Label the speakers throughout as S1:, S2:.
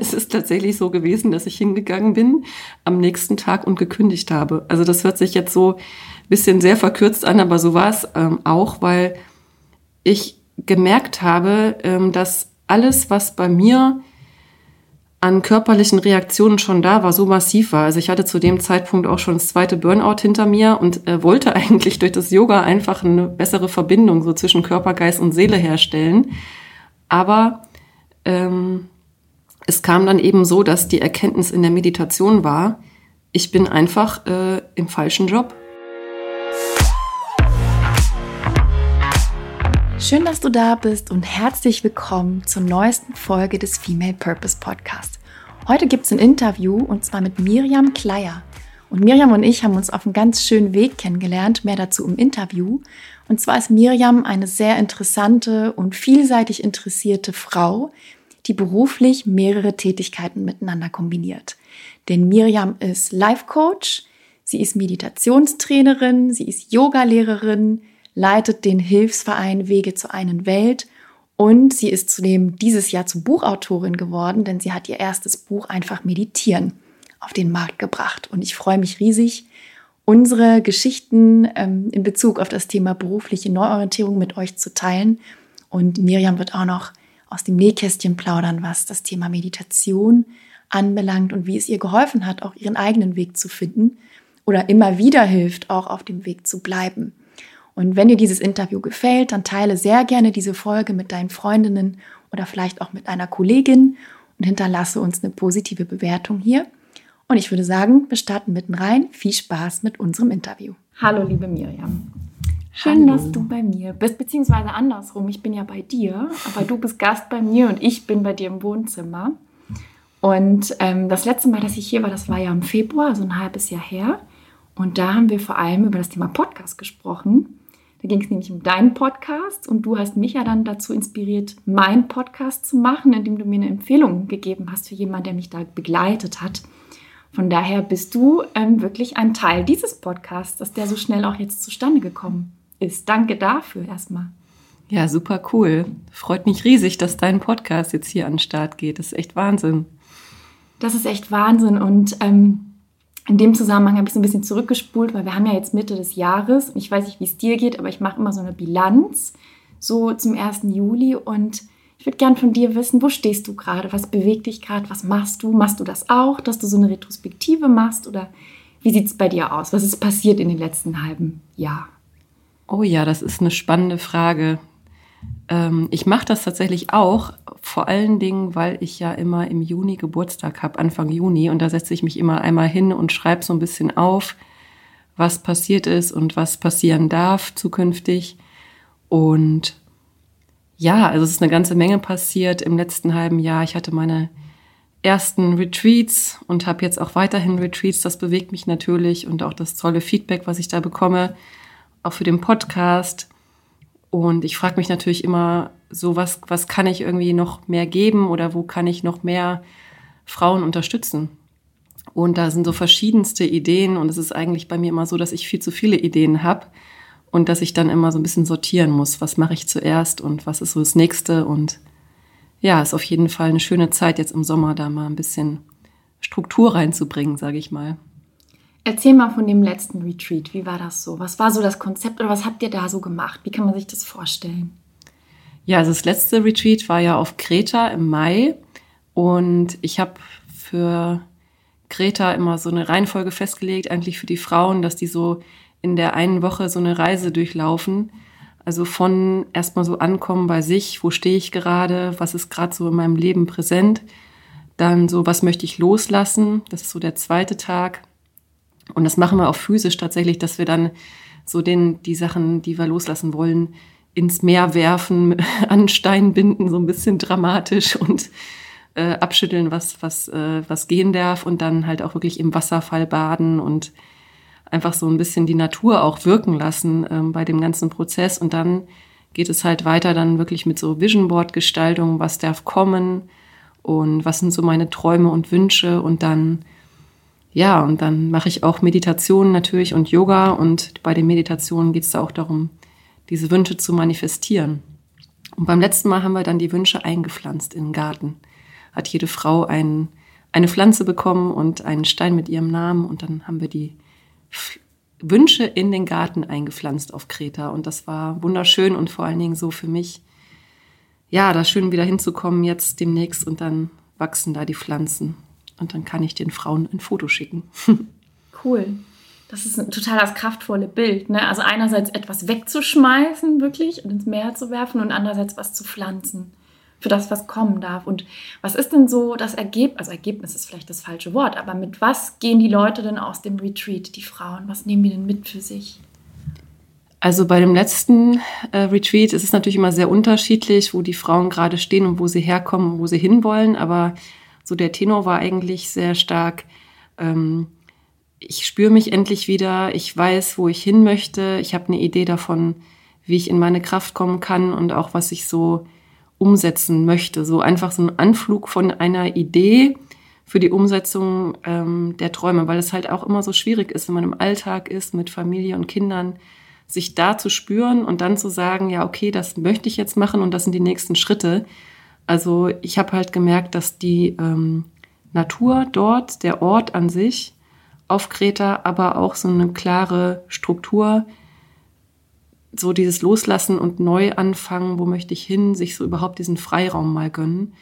S1: es ist tatsächlich so gewesen, dass ich hingegangen bin am nächsten Tag und gekündigt habe. Also das hört sich jetzt so ein bisschen sehr verkürzt an, aber so war es ähm, auch, weil ich gemerkt habe, ähm, dass alles, was bei mir an körperlichen Reaktionen schon da war, so massiv war. Also ich hatte zu dem Zeitpunkt auch schon das zweite Burnout hinter mir und äh, wollte eigentlich durch das Yoga einfach eine bessere Verbindung so zwischen Körper, Geist und Seele herstellen. Aber ähm, es kam dann eben so, dass die Erkenntnis in der Meditation war, ich bin einfach äh, im falschen Job.
S2: Schön, dass du da bist und herzlich willkommen zur neuesten Folge des Female Purpose Podcast. Heute gibt es ein Interview und zwar mit Miriam Kleier. Und Miriam und ich haben uns auf einem ganz schönen Weg kennengelernt, mehr dazu im Interview. Und zwar ist Miriam eine sehr interessante und vielseitig interessierte Frau, die beruflich mehrere Tätigkeiten miteinander kombiniert. Denn Miriam ist Life Coach, sie ist Meditationstrainerin, sie ist Yogalehrerin, leitet den Hilfsverein Wege zu einen Welt und sie ist zudem dieses Jahr zur Buchautorin geworden, denn sie hat ihr erstes Buch einfach Meditieren auf den Markt gebracht. Und ich freue mich riesig, unsere Geschichten ähm, in Bezug auf das Thema berufliche Neuorientierung mit euch zu teilen. Und Miriam wird auch noch aus dem Nähkästchen plaudern, was das Thema Meditation anbelangt und wie es ihr geholfen hat, auch ihren eigenen Weg zu finden oder immer wieder hilft, auch auf dem Weg zu bleiben. Und wenn dir dieses Interview gefällt, dann teile sehr gerne diese Folge mit deinen Freundinnen oder vielleicht auch mit einer Kollegin und hinterlasse uns eine positive Bewertung hier. Und ich würde sagen, wir starten mitten rein. Viel Spaß mit unserem Interview. Hallo, liebe Miriam. Schön, Hallo. dass du bei mir bist, beziehungsweise andersrum. Ich bin ja bei dir, aber du bist Gast bei mir und ich bin bei dir im Wohnzimmer. Und ähm, das letzte Mal, dass ich hier war, das war ja im Februar, so ein halbes Jahr her. Und da haben wir vor allem über das Thema Podcast gesprochen. Da ging es nämlich um deinen Podcast und du hast mich ja dann dazu inspiriert, meinen Podcast zu machen, indem du mir eine Empfehlung gegeben hast für jemanden, der mich da begleitet hat. Von daher bist du ähm, wirklich ein Teil dieses Podcasts, dass der so schnell auch jetzt zustande gekommen ist. Danke dafür erstmal.
S1: Ja, super cool. Freut mich riesig, dass dein Podcast jetzt hier an den Start geht. Das ist echt Wahnsinn.
S2: Das ist echt Wahnsinn. Und ähm, in dem Zusammenhang habe ich so ein bisschen zurückgespult, weil wir haben ja jetzt Mitte des Jahres und ich weiß nicht, wie es dir geht, aber ich mache immer so eine Bilanz so zum 1. Juli und ich würde gern von dir wissen, wo stehst du gerade? Was bewegt dich gerade? Was machst du? Machst du das auch, dass du so eine Retrospektive machst oder wie sieht es bei dir aus? Was ist passiert in den letzten halben Jahr?
S1: Oh ja, das ist eine spannende Frage. Ähm, ich mache das tatsächlich auch, vor allen Dingen, weil ich ja immer im Juni Geburtstag habe, Anfang Juni. Und da setze ich mich immer einmal hin und schreibe so ein bisschen auf, was passiert ist und was passieren darf zukünftig. Und ja, also es ist eine ganze Menge passiert im letzten halben Jahr. Ich hatte meine ersten Retreats und habe jetzt auch weiterhin Retreats. Das bewegt mich natürlich und auch das tolle Feedback, was ich da bekomme, auch für den Podcast. Und ich frage mich natürlich immer so, was, was kann ich irgendwie noch mehr geben oder wo kann ich noch mehr Frauen unterstützen? Und da sind so verschiedenste Ideen und es ist eigentlich bei mir immer so, dass ich viel zu viele Ideen habe und dass ich dann immer so ein bisschen sortieren muss, was mache ich zuerst und was ist so das nächste. Und ja, ist auf jeden Fall eine schöne Zeit jetzt im Sommer, da mal ein bisschen Struktur reinzubringen, sage ich mal.
S2: Erzähl mal von dem letzten Retreat. Wie war das so? Was war so das Konzept oder was habt ihr da so gemacht? Wie kann man sich das vorstellen?
S1: Ja, also das letzte Retreat war ja auf Kreta im Mai und ich habe für Kreta immer so eine Reihenfolge festgelegt, eigentlich für die Frauen, dass die so in der einen Woche so eine Reise durchlaufen. Also von erstmal so ankommen bei sich, wo stehe ich gerade, was ist gerade so in meinem Leben präsent. Dann so, was möchte ich loslassen? Das ist so der zweite Tag. Und das machen wir auch physisch tatsächlich, dass wir dann so den, die Sachen, die wir loslassen wollen, ins Meer werfen, an Stein binden, so ein bisschen dramatisch und äh, abschütteln, was, was, äh, was gehen darf und dann halt auch wirklich im Wasserfall baden und einfach so ein bisschen die Natur auch wirken lassen ähm, bei dem ganzen Prozess. Und dann geht es halt weiter dann wirklich mit so Vision Board Gestaltung, was darf kommen und was sind so meine Träume und Wünsche und dann ja, und dann mache ich auch Meditation natürlich und Yoga. Und bei den Meditationen geht es da auch darum, diese Wünsche zu manifestieren. Und beim letzten Mal haben wir dann die Wünsche eingepflanzt in den Garten. hat jede Frau ein, eine Pflanze bekommen und einen Stein mit ihrem Namen. Und dann haben wir die Wünsche in den Garten eingepflanzt auf Kreta. Und das war wunderschön und vor allen Dingen so für mich, ja, da schön wieder hinzukommen jetzt demnächst. Und dann wachsen da die Pflanzen und dann kann ich den Frauen ein Foto schicken.
S2: Cool. Das ist ein total das kraftvolle Bild. Ne? Also einerseits etwas wegzuschmeißen, wirklich, und ins Meer zu werfen und andererseits was zu pflanzen für das, was kommen darf. Und was ist denn so das Ergebnis? Also Ergebnis ist vielleicht das falsche Wort, aber mit was gehen die Leute denn aus dem Retreat, die Frauen? Was nehmen die denn mit für sich?
S1: Also bei dem letzten äh, Retreat ist es natürlich immer sehr unterschiedlich, wo die Frauen gerade stehen und wo sie herkommen, wo sie hinwollen. Aber so der Tenor war eigentlich sehr stark. Ähm, ich spüre mich endlich wieder, ich weiß, wo ich hin möchte, ich habe eine Idee davon, wie ich in meine Kraft kommen kann und auch was ich so umsetzen möchte. So einfach so ein Anflug von einer Idee für die Umsetzung ähm, der Träume, weil es halt auch immer so schwierig ist, wenn man im Alltag ist mit Familie und Kindern, sich da zu spüren und dann zu sagen, ja, okay, das möchte ich jetzt machen und das sind die nächsten Schritte. Also ich habe halt gemerkt, dass die ähm, Natur dort, der Ort an sich, auf Kreta, aber auch so eine klare Struktur, so dieses Loslassen und neu anfangen, wo möchte ich hin, sich so überhaupt diesen Freiraum mal gönnen,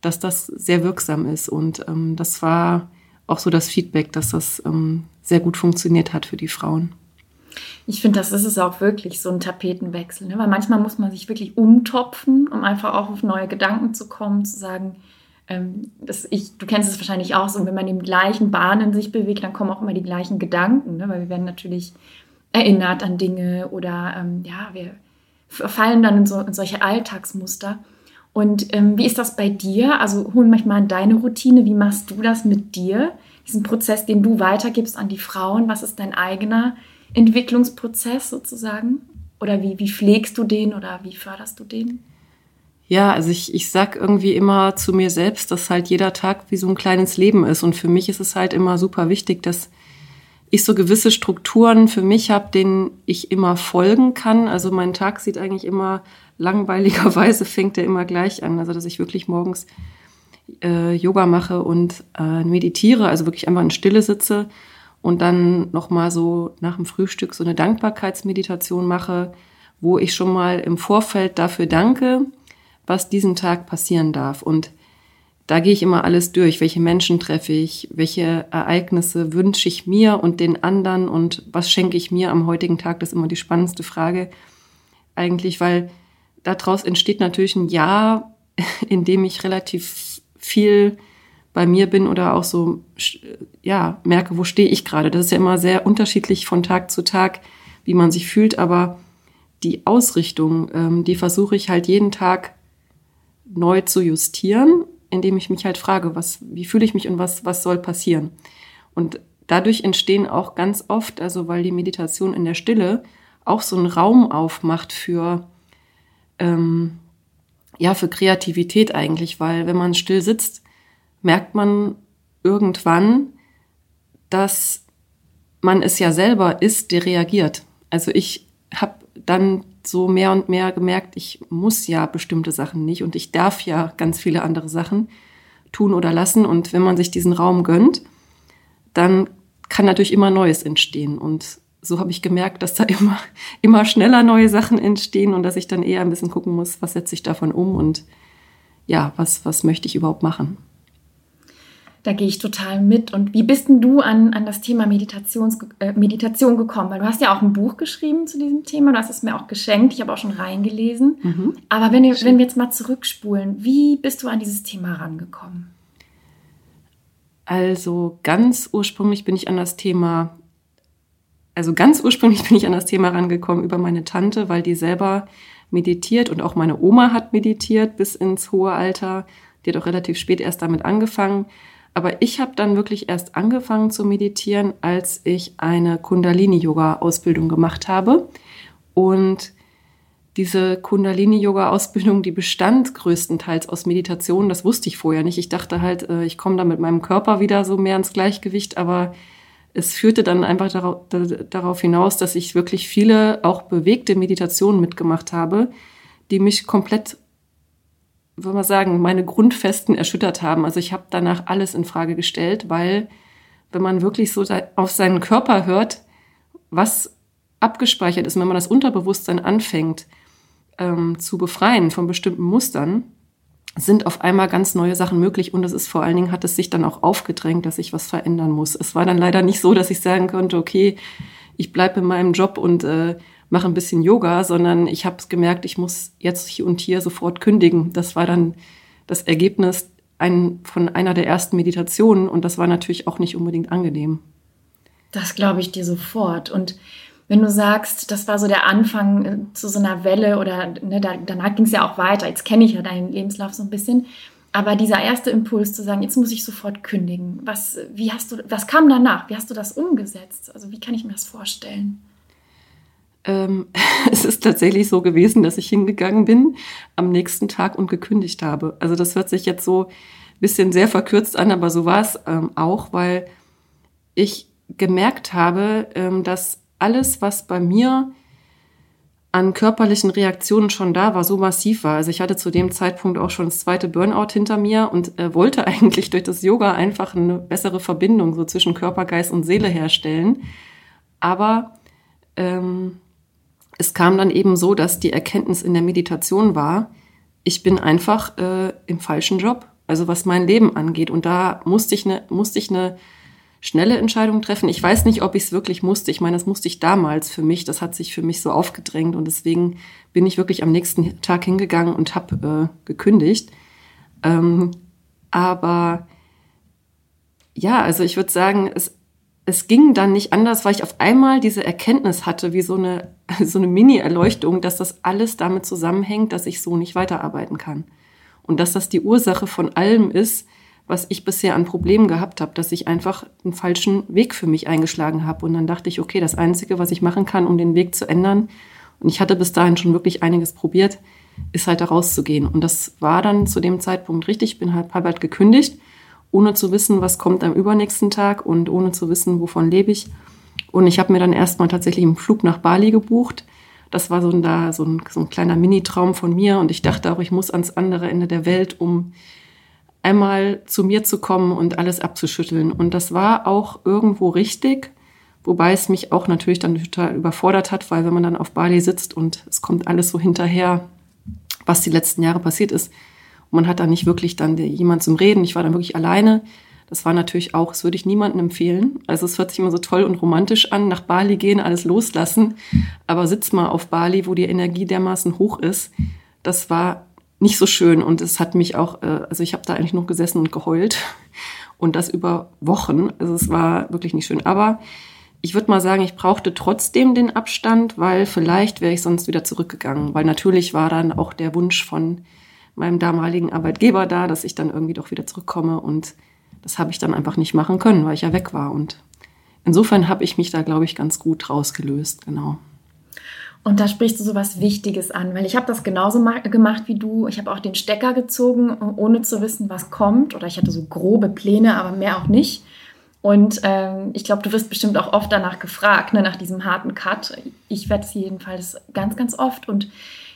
S1: dass das sehr wirksam ist. Und ähm, das war auch so das Feedback, dass das ähm, sehr gut funktioniert hat für die Frauen.
S2: Ich finde, das ist es auch wirklich so ein Tapetenwechsel, ne? weil manchmal muss man sich wirklich umtopfen, um einfach auch auf neue Gedanken zu kommen, zu sagen, ähm, ich, du kennst es wahrscheinlich auch so, wenn man in den gleichen Bahnen sich bewegt, dann kommen auch immer die gleichen Gedanken, ne? weil wir werden natürlich erinnert an Dinge oder ähm, ja, wir fallen dann in, so, in solche Alltagsmuster. Und ähm, wie ist das bei dir? Also hol mich mal in deine Routine. Wie machst du das mit dir? Diesen Prozess, den du weitergibst an die Frauen. Was ist dein eigener Entwicklungsprozess sozusagen? Oder wie, wie pflegst du den oder wie förderst du den?
S1: Ja, also ich, ich sag irgendwie immer zu mir selbst, dass halt jeder Tag wie so ein kleines Leben ist. Und für mich ist es halt immer super wichtig, dass ich so gewisse Strukturen für mich habe, denen ich immer folgen kann. Also mein Tag sieht eigentlich immer langweiligerweise fängt er immer gleich an. Also dass ich wirklich morgens äh, Yoga mache und äh, meditiere, also wirklich einfach in Stille sitze und dann nochmal so nach dem Frühstück so eine Dankbarkeitsmeditation mache, wo ich schon mal im Vorfeld dafür danke, was diesen Tag passieren darf. Und da gehe ich immer alles durch. Welche Menschen treffe ich? Welche Ereignisse wünsche ich mir und den anderen? Und was schenke ich mir am heutigen Tag? Das ist immer die spannendste Frage eigentlich, weil daraus entsteht natürlich ein Jahr, in dem ich relativ viel bei mir bin oder auch so, ja, merke, wo stehe ich gerade. Das ist ja immer sehr unterschiedlich von Tag zu Tag, wie man sich fühlt, aber die Ausrichtung, ähm, die versuche ich halt jeden Tag neu zu justieren, indem ich mich halt frage, was, wie fühle ich mich und was, was soll passieren? Und dadurch entstehen auch ganz oft, also weil die Meditation in der Stille auch so einen Raum aufmacht für, ähm, ja, für Kreativität eigentlich, weil wenn man still sitzt, merkt man irgendwann, dass man es ja selber ist, der reagiert. Also ich habe dann so mehr und mehr gemerkt, ich muss ja bestimmte Sachen nicht und ich darf ja ganz viele andere Sachen tun oder lassen. Und wenn man sich diesen Raum gönnt, dann kann natürlich immer Neues entstehen. Und so habe ich gemerkt, dass da immer, immer schneller neue Sachen entstehen und dass ich dann eher ein bisschen gucken muss, was setze ich davon um und ja, was, was möchte ich überhaupt machen.
S2: Da gehe ich total mit. Und wie bist denn du an, an das Thema Meditations, äh, Meditation gekommen? Weil du hast ja auch ein Buch geschrieben zu diesem Thema, du hast es mir auch geschenkt, ich habe auch schon reingelesen. Mhm. Aber wenn, wenn wir jetzt mal zurückspulen, wie bist du an dieses Thema rangekommen?
S1: Also ganz ursprünglich bin ich an das Thema, also ganz ursprünglich bin ich an das Thema rangekommen über meine Tante, weil die selber meditiert und auch meine Oma hat meditiert bis ins hohe Alter. Die hat auch relativ spät erst damit angefangen. Aber ich habe dann wirklich erst angefangen zu meditieren, als ich eine Kundalini-Yoga-Ausbildung gemacht habe. Und diese Kundalini-Yoga-Ausbildung, die bestand größtenteils aus Meditation. Das wusste ich vorher nicht. Ich dachte halt, äh, ich komme da mit meinem Körper wieder so mehr ins Gleichgewicht, aber es führte dann einfach darauf hinaus, dass ich wirklich viele auch bewegte Meditationen mitgemacht habe, die mich komplett würde man sagen, meine Grundfesten erschüttert haben. Also ich habe danach alles in Frage gestellt, weil wenn man wirklich so auf seinen Körper hört, was abgespeichert ist, wenn man das Unterbewusstsein anfängt ähm, zu befreien von bestimmten Mustern, sind auf einmal ganz neue Sachen möglich und es ist vor allen Dingen, hat es sich dann auch aufgedrängt, dass ich was verändern muss. Es war dann leider nicht so, dass ich sagen konnte, okay, ich bleibe in meinem Job und äh, mache ein bisschen Yoga, sondern ich habe gemerkt, ich muss jetzt hier und hier sofort kündigen. Das war dann das Ergebnis ein, von einer der ersten Meditationen und das war natürlich auch nicht unbedingt angenehm.
S2: Das glaube ich dir sofort. Und wenn du sagst, das war so der Anfang äh, zu so einer Welle oder ne, da, danach ging es ja auch weiter, jetzt kenne ich ja deinen Lebenslauf so ein bisschen, aber dieser erste Impuls zu sagen, jetzt muss ich sofort kündigen, was, wie hast du, was kam danach? Wie hast du das umgesetzt? Also wie kann ich mir das vorstellen?
S1: Ähm, es ist tatsächlich so gewesen, dass ich hingegangen bin am nächsten Tag und gekündigt habe. Also das hört sich jetzt so ein bisschen sehr verkürzt an, aber so war es ähm, auch, weil ich gemerkt habe, ähm, dass alles, was bei mir an körperlichen Reaktionen schon da war, so massiv war. Also ich hatte zu dem Zeitpunkt auch schon das zweite Burnout hinter mir und äh, wollte eigentlich durch das Yoga einfach eine bessere Verbindung so zwischen Körper, Geist und Seele herstellen. Aber ähm, es kam dann eben so, dass die Erkenntnis in der Meditation war, ich bin einfach äh, im falschen Job, also was mein Leben angeht. Und da musste ich eine, musste ich eine schnelle Entscheidung treffen. Ich weiß nicht, ob ich es wirklich musste. Ich meine, das musste ich damals für mich. Das hat sich für mich so aufgedrängt und deswegen bin ich wirklich am nächsten Tag hingegangen und habe äh, gekündigt. Ähm, aber ja, also ich würde sagen, es, es ging dann nicht anders, weil ich auf einmal diese Erkenntnis hatte, wie so eine, so eine Mini-Erleuchtung, dass das alles damit zusammenhängt, dass ich so nicht weiterarbeiten kann. Und dass das die Ursache von allem ist, was ich bisher an Problemen gehabt habe, dass ich einfach einen falschen Weg für mich eingeschlagen habe. Und dann dachte ich, okay, das Einzige, was ich machen kann, um den Weg zu ändern, und ich hatte bis dahin schon wirklich einiges probiert, ist halt da rauszugehen. Und das war dann zu dem Zeitpunkt richtig. Ich bin halt halb bald gekündigt, ohne zu wissen, was kommt am übernächsten Tag und ohne zu wissen, wovon lebe ich. Und ich habe mir dann erstmal tatsächlich einen Flug nach Bali gebucht. Das war so ein, da, so ein, so ein kleiner Mini-Traum von mir. Und ich dachte auch, ich muss ans andere Ende der Welt, um einmal zu mir zu kommen und alles abzuschütteln. Und das war auch irgendwo richtig, wobei es mich auch natürlich dann total überfordert hat, weil wenn man dann auf Bali sitzt und es kommt alles so hinterher, was die letzten Jahre passiert ist, man hat da nicht wirklich dann jemand zum Reden. Ich war dann wirklich alleine. Das war natürlich auch, das würde ich niemandem empfehlen. Also es hört sich immer so toll und romantisch an, nach Bali gehen, alles loslassen. Aber sitz mal auf Bali, wo die Energie dermaßen hoch ist. Das war nicht so schön und es hat mich auch, äh, also ich habe da eigentlich nur gesessen und geheult und das über Wochen. Also es war wirklich nicht schön. Aber ich würde mal sagen, ich brauchte trotzdem den Abstand, weil vielleicht wäre ich sonst wieder zurückgegangen. Weil natürlich war dann auch der Wunsch von meinem damaligen Arbeitgeber da, dass ich dann irgendwie doch wieder zurückkomme. Und das habe ich dann einfach nicht machen können, weil ich ja weg war. Und insofern habe ich mich da, glaube ich, ganz gut rausgelöst, genau.
S2: Und da sprichst du so was Wichtiges an, weil ich habe das genauso gemacht wie du. Ich habe auch den Stecker gezogen, ohne zu wissen, was kommt. Oder ich hatte so grobe Pläne, aber mehr auch nicht. Und ähm, ich glaube, du wirst bestimmt auch oft danach gefragt, ne, nach diesem harten Cut. Ich werde es jedenfalls ganz, ganz oft. Und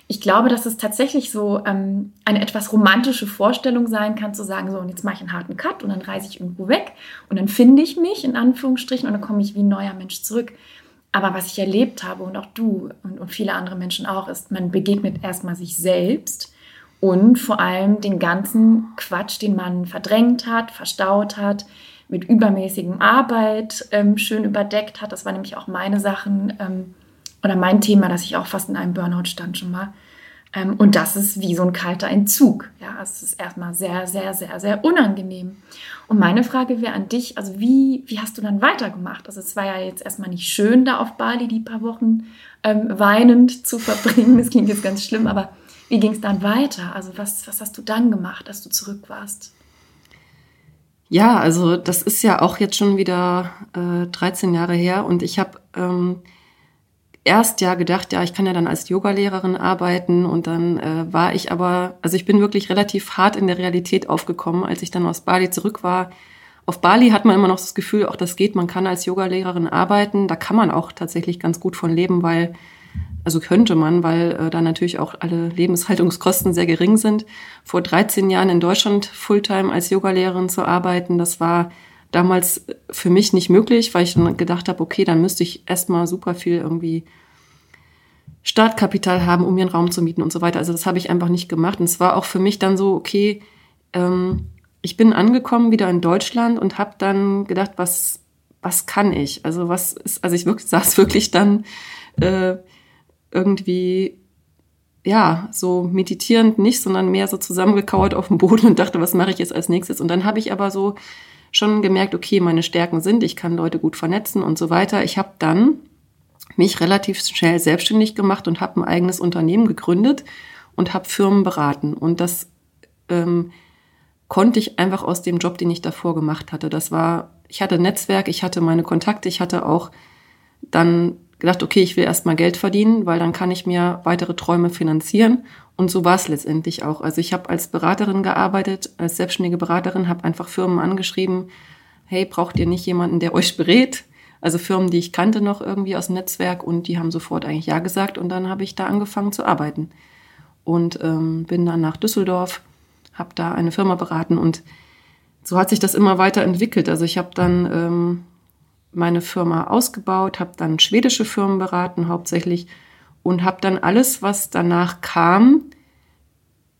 S2: ich glaube, dass es tatsächlich so ähm, eine etwas romantische Vorstellung sein kann, zu sagen, so, und jetzt mache ich einen harten Cut und dann reise ich irgendwo weg und dann finde ich mich in Anführungsstrichen und dann komme ich wie ein neuer Mensch zurück. Aber was ich erlebt habe und auch du und, und viele andere Menschen auch, ist, man begegnet erstmal sich selbst und vor allem den ganzen Quatsch, den man verdrängt hat, verstaut hat, mit übermäßigem Arbeit ähm, schön überdeckt hat. Das war nämlich auch meine Sachen ähm, oder mein Thema, dass ich auch fast in einem Burnout stand schon mal. Ähm, und das ist wie so ein kalter Entzug. Ja, es ist erstmal sehr, sehr, sehr, sehr unangenehm. Und meine Frage wäre an dich, also wie, wie hast du dann weitergemacht? Also es war ja jetzt erstmal nicht schön, da auf Bali die paar Wochen ähm, weinend zu verbringen. Das klingt jetzt ganz schlimm, aber wie ging es dann weiter? Also was, was hast du dann gemacht, als du zurück warst?
S1: Ja, also das ist ja auch jetzt schon wieder äh, 13 Jahre her und ich habe ähm, erst ja gedacht, ja, ich kann ja dann als Yogalehrerin arbeiten und dann äh, war ich aber, also ich bin wirklich relativ hart in der Realität aufgekommen, als ich dann aus Bali zurück war. Auf Bali hat man immer noch das Gefühl, auch das geht, man kann als Yogalehrerin arbeiten, da kann man auch tatsächlich ganz gut von leben, weil Also könnte man, weil äh, da natürlich auch alle Lebenshaltungskosten sehr gering sind. Vor 13 Jahren in Deutschland Fulltime als Yogalehrerin zu arbeiten, das war damals für mich nicht möglich, weil ich dann gedacht habe, okay, dann müsste ich erstmal super viel irgendwie Startkapital haben, um mir einen Raum zu mieten und so weiter. Also das habe ich einfach nicht gemacht. Und es war auch für mich dann so, okay, ähm, ich bin angekommen wieder in Deutschland und habe dann gedacht, was, was kann ich? Also was ist, also ich wirklich, saß wirklich dann äh, irgendwie ja, so meditierend nicht, sondern mehr so zusammengekauert auf dem Boden und dachte, was mache ich jetzt als nächstes? Und dann habe ich aber so schon gemerkt, okay, meine Stärken sind, ich kann Leute gut vernetzen und so weiter. Ich habe dann mich relativ schnell selbstständig gemacht und habe ein eigenes Unternehmen gegründet und habe Firmen beraten. Und das ähm, konnte ich einfach aus dem Job, den ich davor gemacht hatte. Das war, ich hatte Netzwerk, ich hatte meine Kontakte, ich hatte auch dann gedacht, okay, ich will erstmal Geld verdienen, weil dann kann ich mir weitere Träume finanzieren. Und so war es letztendlich auch. Also ich habe als Beraterin gearbeitet, als selbstständige Beraterin, habe einfach Firmen angeschrieben, hey, braucht ihr nicht jemanden, der euch berät? Also Firmen, die ich kannte noch irgendwie aus dem Netzwerk und die haben sofort eigentlich Ja gesagt und dann habe ich da angefangen zu arbeiten. Und ähm, bin dann nach Düsseldorf, habe da eine Firma beraten und so hat sich das immer weiter entwickelt. Also ich habe dann ähm, meine Firma ausgebaut, habe dann schwedische Firmen beraten hauptsächlich und habe dann alles, was danach kam,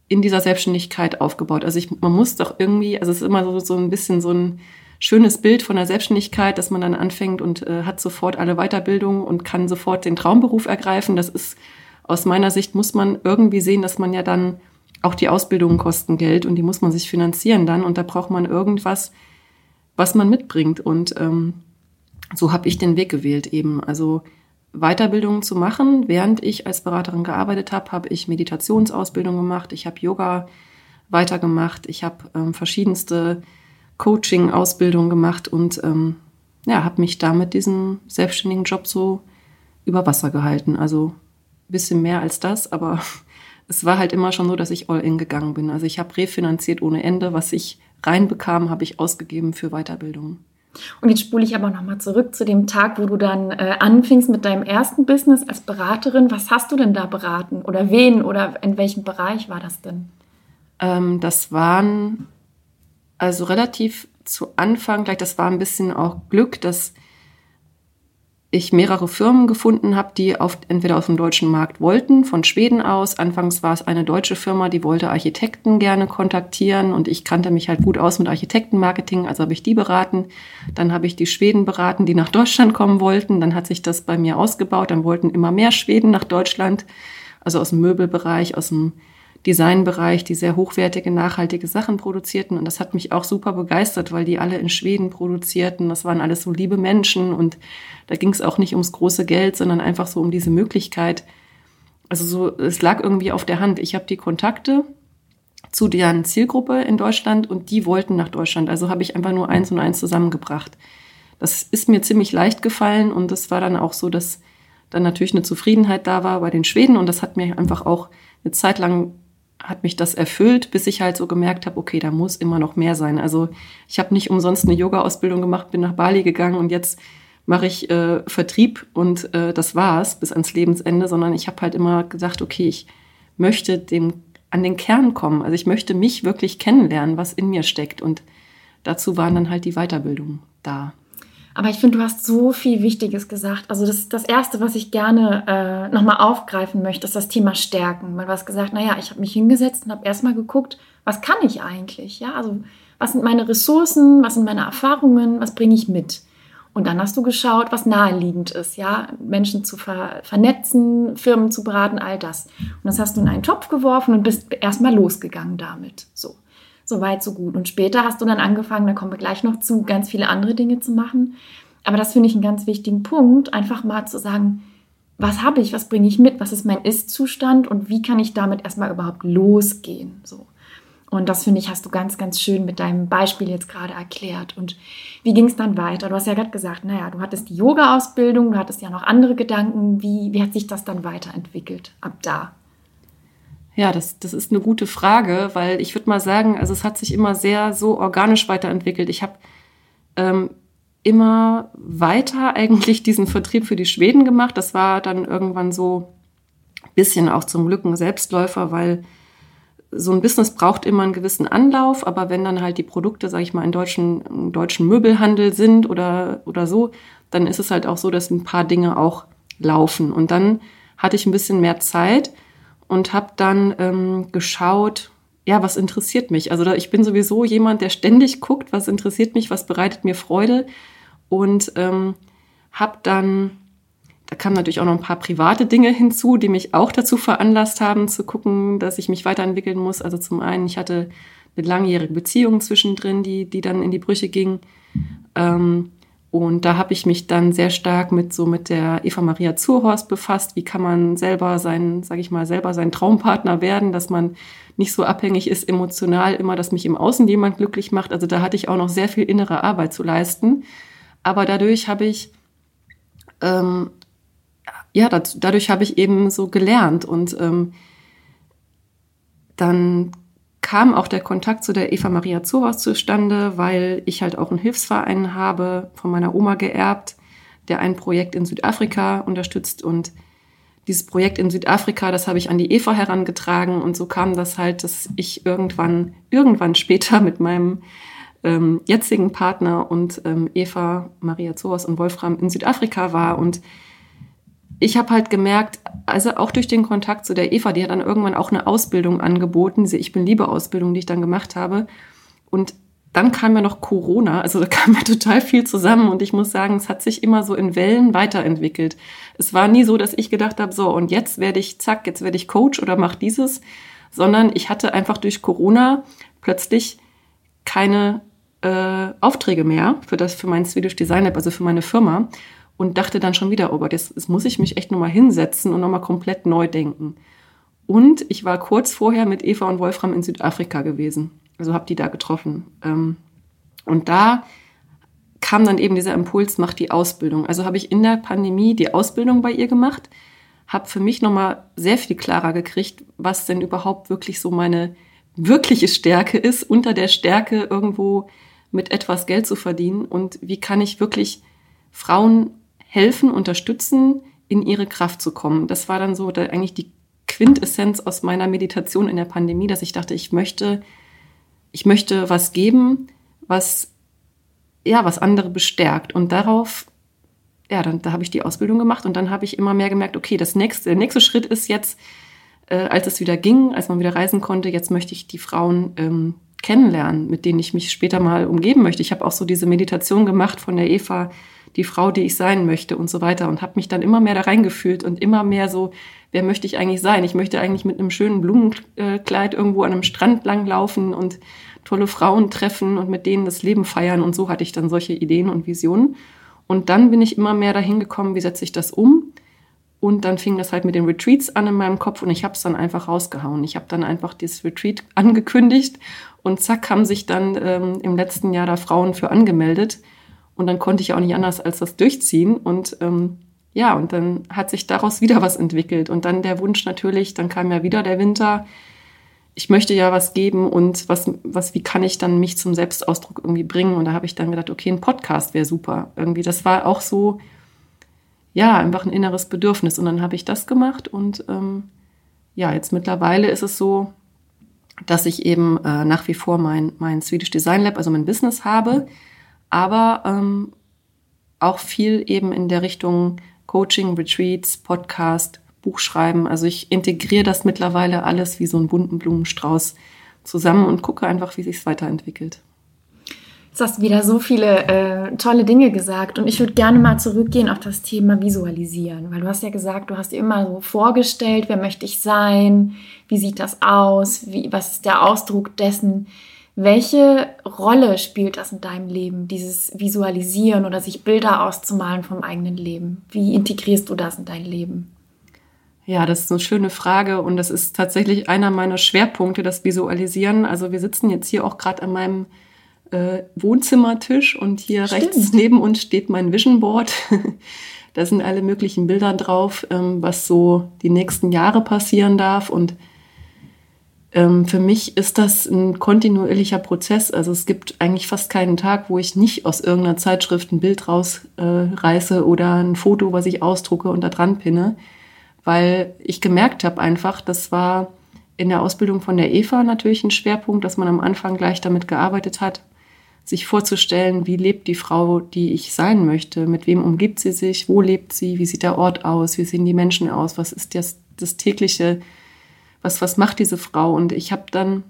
S1: in dieser Selbstständigkeit aufgebaut. Also ich, man muss doch irgendwie, also es ist immer so, so ein bisschen so ein schönes Bild von der Selbstständigkeit, dass man dann anfängt und äh, hat sofort alle Weiterbildung und kann sofort den Traumberuf ergreifen. Das ist aus meiner Sicht muss man irgendwie sehen, dass man ja dann auch die Ausbildungen kosten Geld und die muss man sich finanzieren dann und da braucht man irgendwas, was man mitbringt und ähm, so habe ich den Weg gewählt eben. Also Weiterbildungen zu machen. Während ich als Beraterin gearbeitet habe, habe ich Meditationsausbildung gemacht, ich habe Yoga weitergemacht, ich habe ähm, verschiedenste Coaching-Ausbildungen gemacht und ähm, ja, habe mich damit diesen selbstständigen Job so über Wasser gehalten. Also ein bisschen mehr als das, aber es war halt immer schon so, dass ich all in gegangen bin. Also ich habe refinanziert ohne Ende. Was ich reinbekam, habe ich ausgegeben für Weiterbildung.
S2: Und jetzt spule ich aber nochmal zurück zu dem Tag, wo du dann äh, anfingst mit deinem ersten Business als Beraterin. Was hast du denn da beraten? Oder wen? Oder in welchem Bereich war das denn?
S1: Ähm, das waren also relativ zu Anfang, gleich das war ein bisschen auch Glück, dass ich mehrere Firmen gefunden habe, die auf, entweder auf dem deutschen Markt wollten, von Schweden aus. Anfangs war es eine deutsche Firma, die wollte Architekten gerne kontaktieren und ich kannte mich halt gut aus mit Architektenmarketing, also habe ich die beraten. Dann habe ich die Schweden beraten, die nach Deutschland kommen wollten. Dann hat sich das bei mir ausgebaut, dann wollten immer mehr Schweden nach Deutschland, also aus dem Möbelbereich, aus dem Designbereich, die sehr hochwertige, nachhaltige Sachen produzierten. Und das hat mich auch super begeistert, weil die alle in Schweden produzierten. Das waren alles so liebe Menschen und da ging es auch nicht ums große Geld, sondern einfach so um diese Möglichkeit. Also so, es lag irgendwie auf der Hand. Ich habe die Kontakte zu deren Zielgruppe in Deutschland und die wollten nach Deutschland. Also habe ich einfach nur eins und eins zusammengebracht. Das ist mir ziemlich leicht gefallen und es war dann auch so, dass dann natürlich eine Zufriedenheit da war bei den Schweden und das hat mir einfach auch eine Zeit lang hat mich das erfüllt, bis ich halt so gemerkt habe, okay, da muss immer noch mehr sein. Also ich habe nicht umsonst eine Yoga-Ausbildung gemacht, bin nach Bali gegangen und jetzt mache ich äh, Vertrieb und äh, das war's bis ans Lebensende, sondern ich habe halt immer gesagt, okay, ich möchte dem an den Kern kommen. Also ich möchte mich wirklich kennenlernen, was in mir steckt und dazu waren dann halt die Weiterbildungen da.
S2: Aber ich finde, du hast so viel Wichtiges gesagt. Also das, das Erste, was ich gerne äh, nochmal aufgreifen möchte, ist das Thema Stärken. Man hat gesagt, naja, ich habe mich hingesetzt und habe erstmal geguckt, was kann ich eigentlich? Ja, also was sind meine Ressourcen, was sind meine Erfahrungen, was bringe ich mit? Und dann hast du geschaut, was naheliegend ist, ja, Menschen zu ver vernetzen, Firmen zu beraten, all das. Und das hast du in einen Topf geworfen und bist erstmal losgegangen damit. So. So weit, so gut. Und später hast du dann angefangen, da kommen wir gleich noch zu, ganz viele andere Dinge zu machen. Aber das finde ich einen ganz wichtigen Punkt, einfach mal zu sagen, was habe ich, was bringe ich mit, was ist mein Ist-Zustand und wie kann ich damit erstmal überhaupt losgehen. So. Und das finde ich, hast du ganz, ganz schön mit deinem Beispiel jetzt gerade erklärt. Und wie ging es dann weiter? Du hast ja gerade gesagt, naja, du hattest die Yoga-Ausbildung, du hattest ja noch andere Gedanken. Wie, wie hat sich das dann weiterentwickelt ab da?
S1: Ja, das, das ist eine gute Frage, weil ich würde mal sagen, also es hat sich immer sehr so organisch weiterentwickelt. Ich habe ähm, immer weiter eigentlich diesen Vertrieb für die Schweden gemacht. Das war dann irgendwann so ein bisschen auch zum Glück ein Selbstläufer, weil so ein Business braucht immer einen gewissen Anlauf, aber wenn dann halt die Produkte, sage ich mal, in deutschen, im deutschen Möbelhandel sind oder, oder so, dann ist es halt auch so, dass ein paar Dinge auch laufen. Und dann hatte ich ein bisschen mehr Zeit und habe dann ähm, geschaut, ja, was interessiert mich? Also ich bin sowieso jemand, der ständig guckt, was interessiert mich, was bereitet mir Freude und ähm, habe dann, da kamen natürlich auch noch ein paar private Dinge hinzu, die mich auch dazu veranlasst haben, zu gucken, dass ich mich weiterentwickeln muss. Also zum einen, ich hatte eine langjährige Beziehung zwischendrin, die, die dann in die Brüche ging. Ähm, und da habe ich mich dann sehr stark mit so mit der Eva Maria Zurhorst befasst. Wie kann man selber sein, sage ich mal, selber sein Traumpartner werden, dass man nicht so abhängig ist emotional immer, dass mich im Außen jemand glücklich macht. Also da hatte ich auch noch sehr viel innere Arbeit zu leisten. Aber dadurch habe ich, ähm, ja, dadurch habe ich eben so gelernt und ähm, dann kam auch der Kontakt zu der Eva Maria Zoras zustande, weil ich halt auch einen Hilfsverein habe, von meiner Oma geerbt, der ein Projekt in Südafrika unterstützt und dieses Projekt in Südafrika, das habe ich an die Eva herangetragen und so kam das halt, dass ich irgendwann, irgendwann später mit meinem ähm, jetzigen Partner und ähm, Eva, Maria Zoas und Wolfram in Südafrika war. Und ich habe halt gemerkt, also auch durch den Kontakt zu der Eva, die hat dann irgendwann auch eine Ausbildung angeboten, diese Ich bin Liebe Ausbildung, die ich dann gemacht habe. Und dann kam ja noch Corona, also da kam ja total viel zusammen und ich muss sagen, es hat sich immer so in Wellen weiterentwickelt. Es war nie so, dass ich gedacht habe, so und jetzt werde ich, zack, jetzt werde ich Coach oder mach dieses, sondern ich hatte einfach durch Corona plötzlich keine äh, Aufträge mehr für das, für mein Swedish Design Lab, also für meine Firma und dachte dann schon wieder, oh Gott, jetzt, jetzt muss ich mich echt nochmal hinsetzen und nochmal komplett neu denken. Und ich war kurz vorher mit Eva und Wolfram in Südafrika gewesen. Also habe die da getroffen. Ähm, und da kam dann eben dieser Impuls, mach die Ausbildung. Also habe ich in der Pandemie die Ausbildung bei ihr gemacht, habe für mich nochmal sehr viel klarer gekriegt, was denn überhaupt wirklich so meine wirkliche Stärke ist, unter der Stärke irgendwo mit etwas Geld zu verdienen und wie kann ich wirklich Frauen helfen, unterstützen, in ihre Kraft zu kommen. Das war dann so da eigentlich die Quintessenz aus meiner Meditation in der Pandemie, dass ich dachte, ich möchte, ich möchte was geben, was ja, was andere bestärkt. Und darauf, ja, dann da habe ich die Ausbildung gemacht und dann habe ich immer mehr gemerkt, okay, das nächste, der nächste Schritt ist jetzt, äh, als es wieder ging, als man wieder reisen konnte, jetzt möchte ich die Frauen ähm, kennenlernen, mit denen ich mich später mal umgeben möchte. Ich habe auch so diese Meditation gemacht von der Eva, die Frau, die ich sein möchte und so weiter und habe mich dann immer mehr da reingefühlt und immer mehr so, wer möchte ich eigentlich sein? Ich möchte eigentlich mit einem schönen Blumenkleid irgendwo an einem Strand langlaufen und tolle Frauen treffen und mit denen das Leben feiern und so hatte ich dann solche Ideen und Visionen. Und dann bin ich immer mehr dahin gekommen, wie setze ich das um? Und dann fing das halt mit den Retreats an in meinem Kopf und ich habe es dann einfach rausgehauen. Ich habe dann einfach dieses Retreat angekündigt und zack haben sich dann ähm, im letzten Jahr da Frauen für angemeldet. Und dann konnte ich auch nicht anders als das durchziehen. Und ähm, ja, und dann hat sich daraus wieder was entwickelt. Und dann der Wunsch natürlich, dann kam ja wieder der Winter. Ich möchte ja was geben und was, was, wie kann ich dann mich zum Selbstausdruck irgendwie bringen? Und da habe ich dann gedacht, okay, ein Podcast wäre super. Irgendwie, das war auch so, ja, einfach ein inneres Bedürfnis. Und dann habe ich das gemacht und ähm, ja, jetzt mittlerweile ist es so, dass ich eben äh, nach wie vor mein, mein Swedish Design Lab, also mein Business habe, aber ähm, auch viel eben in der Richtung Coaching, Retreats, Podcast, Buchschreiben. Also ich integriere das mittlerweile alles wie so einen bunten Blumenstrauß zusammen und gucke einfach, wie sich es weiterentwickelt.
S2: Jetzt hast du wieder so viele äh, tolle Dinge gesagt und ich würde gerne mal zurückgehen auf das Thema Visualisieren, weil du hast ja gesagt, du hast dir immer so vorgestellt, wer möchte ich sein, wie sieht das aus, wie, was ist der Ausdruck dessen. Welche Rolle spielt das in deinem Leben, dieses Visualisieren oder sich Bilder auszumalen vom eigenen Leben? Wie integrierst du das in dein Leben?
S1: Ja, das ist eine schöne Frage und das ist tatsächlich einer meiner Schwerpunkte, das Visualisieren. Also wir sitzen jetzt hier auch gerade an meinem äh, Wohnzimmertisch und hier Stimmt. rechts neben uns steht mein Vision Board. da sind alle möglichen Bilder drauf, ähm, was so die nächsten Jahre passieren darf und für mich ist das ein kontinuierlicher Prozess. Also es gibt eigentlich fast keinen Tag, wo ich nicht aus irgendeiner Zeitschrift ein Bild rausreiße äh, oder ein Foto, was ich ausdrucke und da dran pinne, weil ich gemerkt habe einfach, das war in der Ausbildung von der Eva natürlich ein Schwerpunkt, dass man am Anfang gleich damit gearbeitet hat, sich vorzustellen, wie lebt die Frau, die ich sein möchte, mit wem umgibt sie sich, wo lebt sie, wie sieht der Ort aus, wie sehen die Menschen aus, was ist das, das tägliche was, was macht diese Frau? Und ich habe dann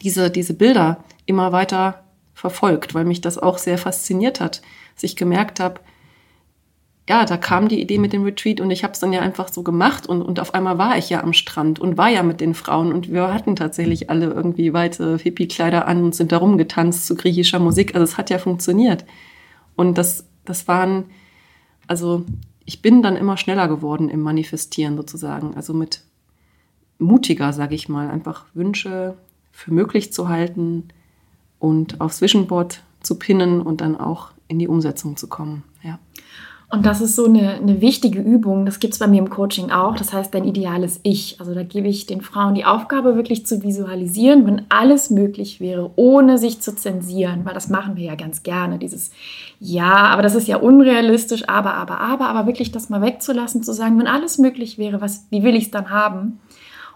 S1: diese, diese Bilder immer weiter verfolgt, weil mich das auch sehr fasziniert hat, dass ich gemerkt habe, ja, da kam die Idee mit dem Retreat und ich habe es dann ja einfach so gemacht und, und auf einmal war ich ja am Strand und war ja mit den Frauen und wir hatten tatsächlich alle irgendwie weite Hippie-Kleider an und sind da rumgetanzt zu griechischer Musik. Also es hat ja funktioniert. Und das, das waren, also ich bin dann immer schneller geworden im Manifestieren sozusagen. Also mit mutiger, sage ich mal, einfach Wünsche für möglich zu halten und aufs Visionboard zu pinnen und dann auch in die Umsetzung zu kommen. Ja.
S2: Und das ist so eine, eine wichtige Übung. Das gibt es bei mir im Coaching auch. Das heißt, dein ideales Ich. Also da gebe ich den Frauen die Aufgabe, wirklich zu visualisieren, wenn alles möglich wäre, ohne sich zu zensieren. Weil das machen wir ja ganz gerne. Dieses Ja, aber das ist ja unrealistisch, aber, aber, aber, aber wirklich das mal wegzulassen, zu sagen, wenn alles möglich wäre, was, wie will ich es dann haben?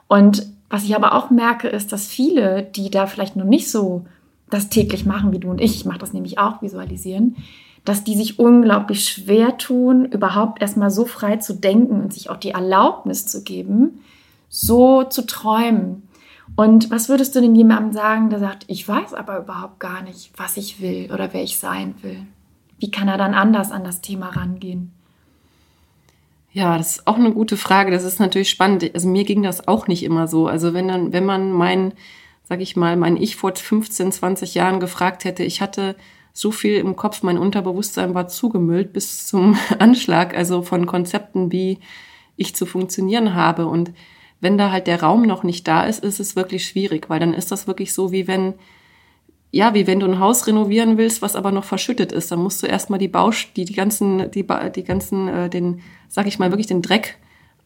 S2: Und was ich aber auch merke, ist, dass viele, die da vielleicht noch nicht so das täglich machen wie du und ich, ich mache das nämlich auch, visualisieren, dass die sich unglaublich schwer tun, überhaupt erstmal so frei zu denken und sich auch die Erlaubnis zu geben, so zu träumen. Und was würdest du denn jemandem sagen, der sagt, ich weiß aber überhaupt gar nicht, was ich will oder wer ich sein will? Wie kann er dann anders an das Thema rangehen?
S1: Ja, das ist auch eine gute Frage. Das ist natürlich spannend. Also mir ging das auch nicht immer so. Also wenn dann, wenn man mein, sag ich mal, mein Ich vor 15, 20 Jahren gefragt hätte, ich hatte so viel im Kopf, mein Unterbewusstsein war zugemüllt bis zum Anschlag, also von Konzepten, wie ich zu funktionieren habe. Und wenn da halt der Raum noch nicht da ist, ist es wirklich schwierig, weil dann ist das wirklich so, wie wenn ja, wie wenn du ein Haus renovieren willst, was aber noch verschüttet ist, dann musst du erstmal die Bausch, die, die ganzen, die, die ganzen, äh, den, sag ich mal, wirklich den Dreck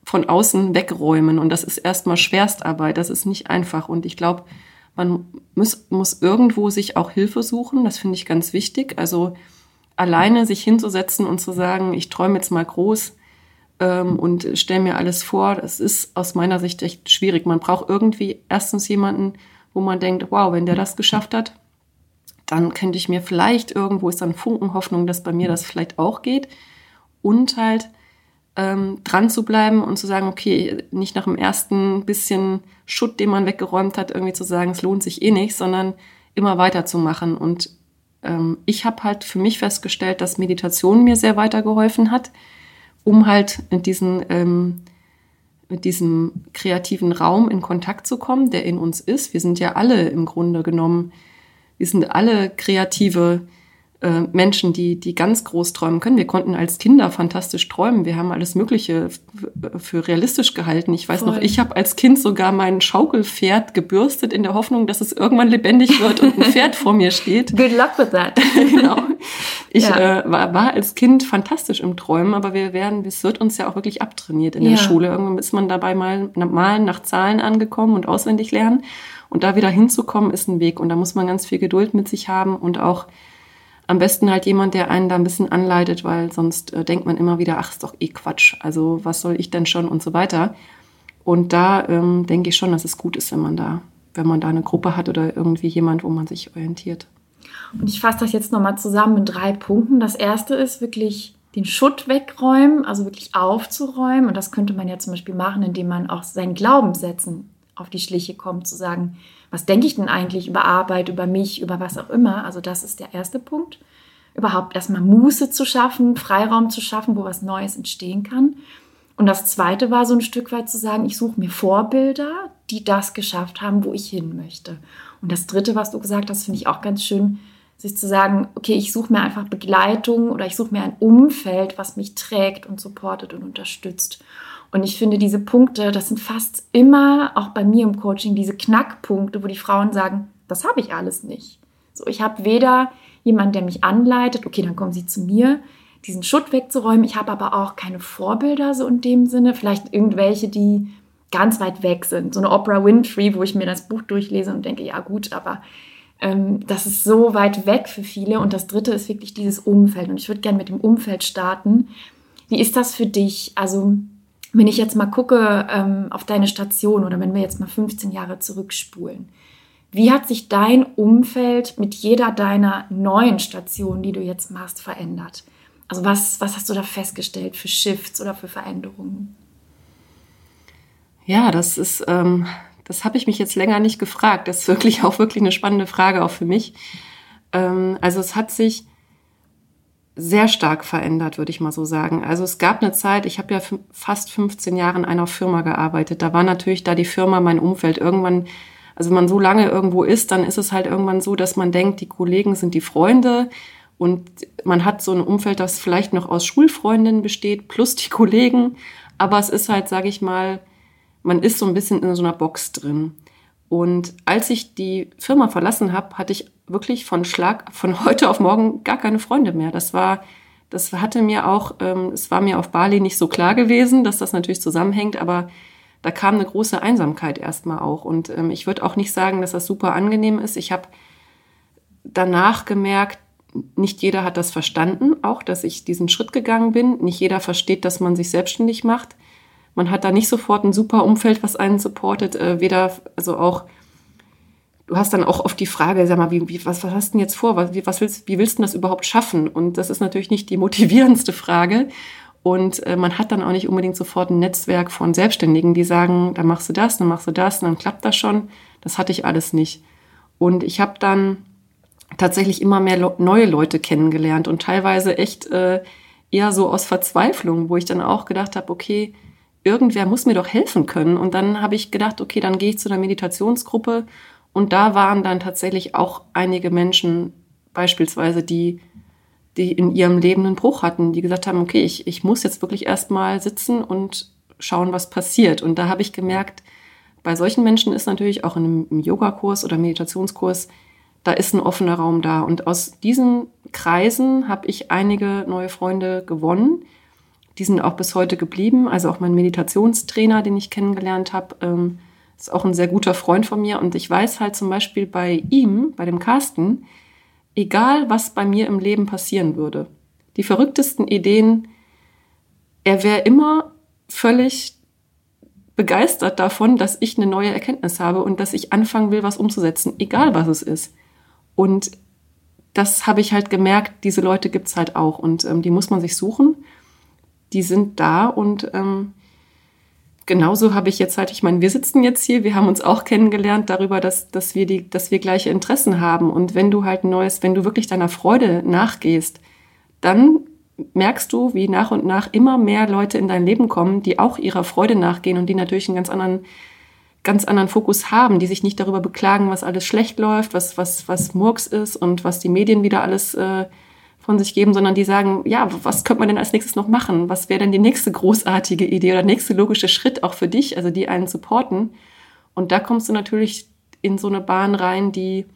S1: von außen wegräumen. Und das ist erstmal Schwerstarbeit, das ist nicht einfach. Und ich glaube, man muss, muss irgendwo sich auch Hilfe suchen, das finde ich ganz wichtig. Also alleine sich hinzusetzen und zu sagen, ich träume jetzt mal groß ähm, und stelle mir alles vor, das ist aus meiner Sicht echt schwierig. Man braucht irgendwie erstens jemanden, wo man denkt, wow, wenn der das geschafft hat, dann könnte ich mir vielleicht irgendwo ist dann Funken Hoffnung, dass bei mir das vielleicht auch geht. Und halt ähm, dran zu bleiben und zu sagen, okay, nicht nach dem ersten bisschen Schutt, den man weggeräumt hat, irgendwie zu sagen, es lohnt sich eh nicht, sondern immer weiterzumachen. Und ähm, ich habe halt für mich festgestellt, dass Meditation mir sehr weitergeholfen hat, um halt in diesen ähm, mit diesem kreativen Raum in Kontakt zu kommen, der in uns ist. Wir sind ja alle im Grunde genommen wir sind alle kreative äh, Menschen, die, die ganz groß träumen können. Wir konnten als Kinder fantastisch träumen. Wir haben alles Mögliche für realistisch gehalten. Ich weiß Voll. noch, ich habe als Kind sogar mein Schaukelpferd gebürstet in der Hoffnung, dass es irgendwann lebendig wird und ein Pferd vor mir steht.
S2: Good luck with that.
S1: genau. Ich ja. äh, war, war als Kind fantastisch im Träumen, aber wir werden, es wird uns ja auch wirklich abtrainiert in ja. der Schule. Irgendwann ist man dabei mal, mal nach Zahlen angekommen und auswendig lernen. Und da wieder hinzukommen, ist ein Weg. Und da muss man ganz viel Geduld mit sich haben und auch am besten halt jemand, der einen da ein bisschen anleitet, weil sonst äh, denkt man immer wieder, ach, ist doch eh Quatsch. Also was soll ich denn schon und so weiter. Und da ähm, denke ich schon, dass es gut ist, wenn man da, wenn man da eine Gruppe hat oder irgendwie jemand, wo man sich orientiert.
S2: Und ich fasse das jetzt nochmal zusammen in drei Punkten. Das erste ist wirklich den Schutt wegräumen, also wirklich aufzuräumen. Und das könnte man ja zum Beispiel machen, indem man auch seinen Glaubenssätzen auf die Schliche kommt, zu sagen, was denke ich denn eigentlich über Arbeit, über mich, über was auch immer. Also das ist der erste Punkt. Überhaupt erstmal Muße zu schaffen, Freiraum zu schaffen, wo was Neues entstehen kann. Und das zweite war so ein Stück weit zu sagen, ich suche mir Vorbilder, die das geschafft haben, wo ich hin möchte. Und das dritte, was du gesagt hast, finde ich auch ganz schön, sich zu sagen, okay, ich suche mir einfach Begleitung oder ich suche mir ein Umfeld, was mich trägt und supportet und unterstützt. Und ich finde, diese Punkte, das sind fast immer, auch bei mir im Coaching, diese Knackpunkte, wo die Frauen sagen, das habe ich alles nicht. So, ich habe weder jemanden, der mich anleitet, okay, dann kommen sie zu mir, diesen Schutt wegzuräumen. Ich habe aber auch keine Vorbilder so in dem Sinne, vielleicht irgendwelche, die ganz weit weg sind. So eine Oprah Winfrey, wo ich mir das Buch durchlese und denke, ja gut, aber ähm, das ist so weit weg für viele. Und das Dritte ist wirklich dieses Umfeld. Und ich würde gerne mit dem Umfeld starten. Wie ist das für dich? Also wenn ich jetzt mal gucke ähm, auf deine Station oder wenn wir jetzt mal 15 Jahre zurückspulen, wie hat sich dein Umfeld mit jeder deiner neuen Stationen, die du jetzt machst, verändert? Also was, was hast du da festgestellt für Shifts oder für Veränderungen?
S1: Ja, das ist, ähm, das habe ich mich jetzt länger nicht gefragt. Das ist wirklich auch wirklich eine spannende Frage auch für mich. Ähm, also es hat sich sehr stark verändert, würde ich mal so sagen. Also es gab eine Zeit, ich habe ja fast 15 Jahre in einer Firma gearbeitet. Da war natürlich da die Firma mein Umfeld. Irgendwann also wenn man so lange irgendwo ist, dann ist es halt irgendwann so, dass man denkt, die Kollegen sind die Freunde und man hat so ein Umfeld, das vielleicht noch aus Schulfreundinnen besteht, plus die Kollegen. Aber es ist halt, sage ich mal, man ist so ein bisschen in so einer Box drin. Und als ich die Firma verlassen habe, hatte ich wirklich von Schlag, von heute auf morgen gar keine Freunde mehr. Das war, das hatte mir auch, ähm, es war mir auf Bali nicht so klar gewesen, dass das natürlich zusammenhängt, aber da kam eine große Einsamkeit erstmal auch. Und ähm, ich würde auch nicht sagen, dass das super angenehm ist. Ich habe danach gemerkt, nicht jeder hat das verstanden, auch dass ich diesen Schritt gegangen bin. Nicht jeder versteht, dass man sich selbstständig macht. Man hat da nicht sofort ein super Umfeld, was einen supportet. Äh, weder, also auch, du hast dann auch oft die Frage, sag mal, wie, wie, was, was hast du denn jetzt vor? Was, wie, was willst, wie willst du das überhaupt schaffen? Und das ist natürlich nicht die motivierendste Frage. Und äh, man hat dann auch nicht unbedingt sofort ein Netzwerk von Selbstständigen, die sagen, dann machst du das, dann machst du das, dann klappt das schon. Das hatte ich alles nicht. Und ich habe dann tatsächlich immer mehr Le neue Leute kennengelernt und teilweise echt äh, eher so aus Verzweiflung, wo ich dann auch gedacht habe, okay, irgendwer muss mir doch helfen können. Und dann habe ich gedacht, okay, dann gehe ich zu einer Meditationsgruppe und da waren dann tatsächlich auch einige Menschen beispielsweise, die die in ihrem Leben einen Bruch hatten, die gesagt haben, okay, ich, ich muss jetzt wirklich erstmal sitzen und schauen, was passiert. Und da habe ich gemerkt, bei solchen Menschen ist natürlich auch in einem Yogakurs oder Meditationskurs, da ist ein offener Raum da. Und aus diesen Kreisen habe ich einige neue Freunde gewonnen. Die sind auch bis heute geblieben. Also auch mein Meditationstrainer, den ich kennengelernt habe, ähm, ist auch ein sehr guter Freund von mir. Und ich weiß halt zum Beispiel bei ihm, bei dem Carsten, egal was bei mir im Leben passieren würde. Die verrücktesten Ideen, er wäre immer völlig begeistert davon, dass ich eine neue Erkenntnis habe und dass ich anfangen will, was umzusetzen, egal was es ist. Und das habe ich halt gemerkt, diese Leute gibt es halt auch und ähm, die muss man sich suchen. Die sind da und ähm, genauso habe ich jetzt halt, ich meine, wir sitzen jetzt hier, wir haben uns auch kennengelernt darüber, dass, dass, wir die, dass wir gleiche Interessen haben. Und wenn du halt ein neues, wenn du wirklich deiner Freude nachgehst, dann merkst du, wie nach und nach immer mehr Leute in dein Leben kommen, die auch ihrer Freude nachgehen und die natürlich einen ganz anderen, ganz anderen Fokus haben, die sich nicht darüber beklagen, was alles schlecht läuft, was, was, was Murks ist und was die Medien wieder alles äh, von sich geben, sondern die sagen, ja, was könnte man denn als nächstes noch machen? Was wäre denn die nächste großartige Idee oder nächste logische Schritt auch für dich, also die einen supporten? Und da kommst du natürlich in so eine Bahn rein, die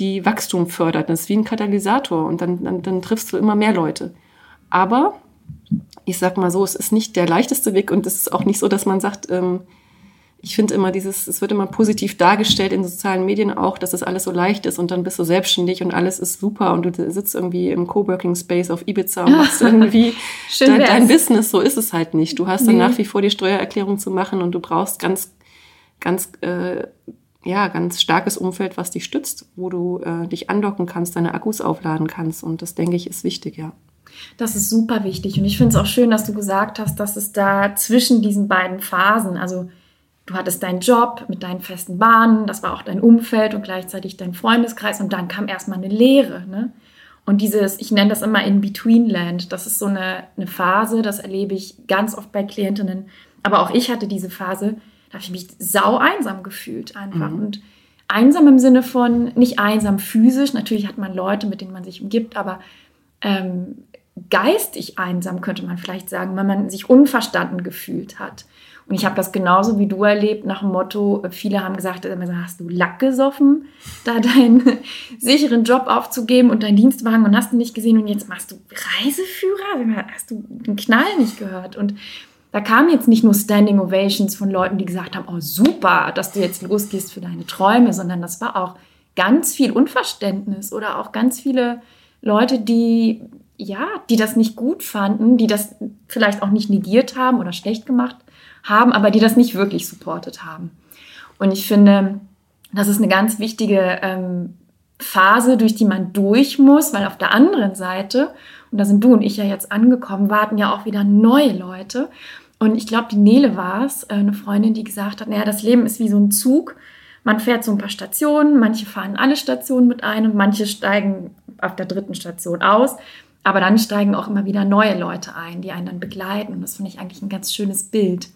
S1: die Wachstum fördert. Das ist wie ein Katalysator und dann, dann, dann triffst du immer mehr Leute. Aber ich sag mal so, es ist nicht der leichteste Weg und es ist auch nicht so, dass man sagt, ähm, ich finde immer dieses, es wird immer positiv dargestellt in sozialen Medien auch, dass es alles so leicht ist und dann bist du selbstständig und alles ist super und du sitzt irgendwie im Coworking Space auf Ibiza und machst irgendwie dein, dein, Business. So ist es halt nicht. Du hast dann nee. nach wie vor die Steuererklärung zu machen und du brauchst ganz, ganz, äh, ja, ganz starkes Umfeld, was dich stützt, wo du äh, dich andocken kannst, deine Akkus aufladen kannst und das denke ich ist wichtig, ja.
S2: Das ist super wichtig und ich finde es auch schön, dass du gesagt hast, dass es da zwischen diesen beiden Phasen, also Du hattest deinen Job mit deinen festen Bahnen, das war auch dein Umfeld und gleichzeitig dein Freundeskreis und dann kam erstmal eine Lehre. Ne? Und dieses, ich nenne das immer In-Between-Land, das ist so eine, eine Phase, das erlebe ich ganz oft bei Klientinnen. Aber auch ich hatte diese Phase, da habe ich mich sau einsam gefühlt einfach. Mhm. Und einsam im Sinne von, nicht einsam physisch, natürlich hat man Leute, mit denen man sich umgibt, aber ähm, geistig einsam könnte man vielleicht sagen, weil man sich unverstanden gefühlt hat. Und ich habe das genauso wie du erlebt, nach dem Motto, viele haben gesagt, hast du Lack gesoffen, da deinen sicheren Job aufzugeben und deinen Dienstwagen und hast du nicht gesehen und jetzt machst du Reiseführer? Hast du den Knall nicht gehört? Und da kamen jetzt nicht nur Standing Ovations von Leuten, die gesagt haben, oh super, dass du jetzt losgehst für deine Träume, sondern das war auch ganz viel Unverständnis oder auch ganz viele Leute, die ja, die das nicht gut fanden, die das vielleicht auch nicht negiert haben oder schlecht gemacht haben, aber die das nicht wirklich supportet haben. Und ich finde, das ist eine ganz wichtige ähm, Phase, durch die man durch muss, weil auf der anderen Seite, und da sind du und ich ja jetzt angekommen, warten ja auch wieder neue Leute. Und ich glaube, die Nele war es, äh, eine Freundin, die gesagt hat, naja, das Leben ist wie so ein Zug. Man fährt so ein paar Stationen, manche fahren alle Stationen mit ein und manche steigen auf der dritten Station aus. Aber dann steigen auch immer wieder neue Leute ein, die einen dann begleiten. Und das finde ich eigentlich ein ganz schönes Bild.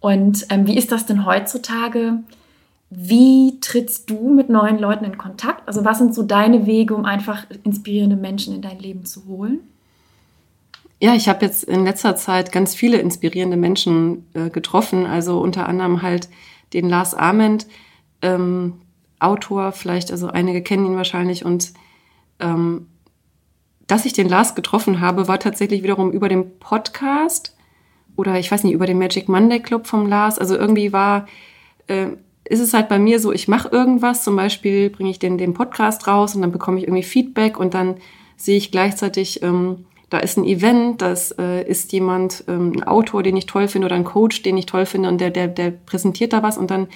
S2: Und ähm, wie ist das denn heutzutage? Wie trittst du mit neuen Leuten in Kontakt? Also was sind so deine Wege, um einfach inspirierende Menschen in dein Leben zu holen?
S1: Ja, ich habe jetzt in letzter Zeit ganz viele inspirierende Menschen äh, getroffen. Also unter anderem halt den Lars Ament, ähm, Autor, vielleicht, also einige kennen ihn wahrscheinlich. Und ähm, dass ich den Lars getroffen habe, war tatsächlich wiederum über den Podcast oder ich weiß nicht, über den Magic Monday Club vom Lars. Also irgendwie war, äh, ist es halt bei mir so, ich mache irgendwas, zum Beispiel bringe ich den, den Podcast raus und dann bekomme ich irgendwie Feedback und dann sehe ich gleichzeitig, ähm, da ist ein Event, das äh, ist jemand, ähm, ein Autor, den ich toll finde oder ein Coach, den ich toll finde und der, der, der präsentiert da was. Und dann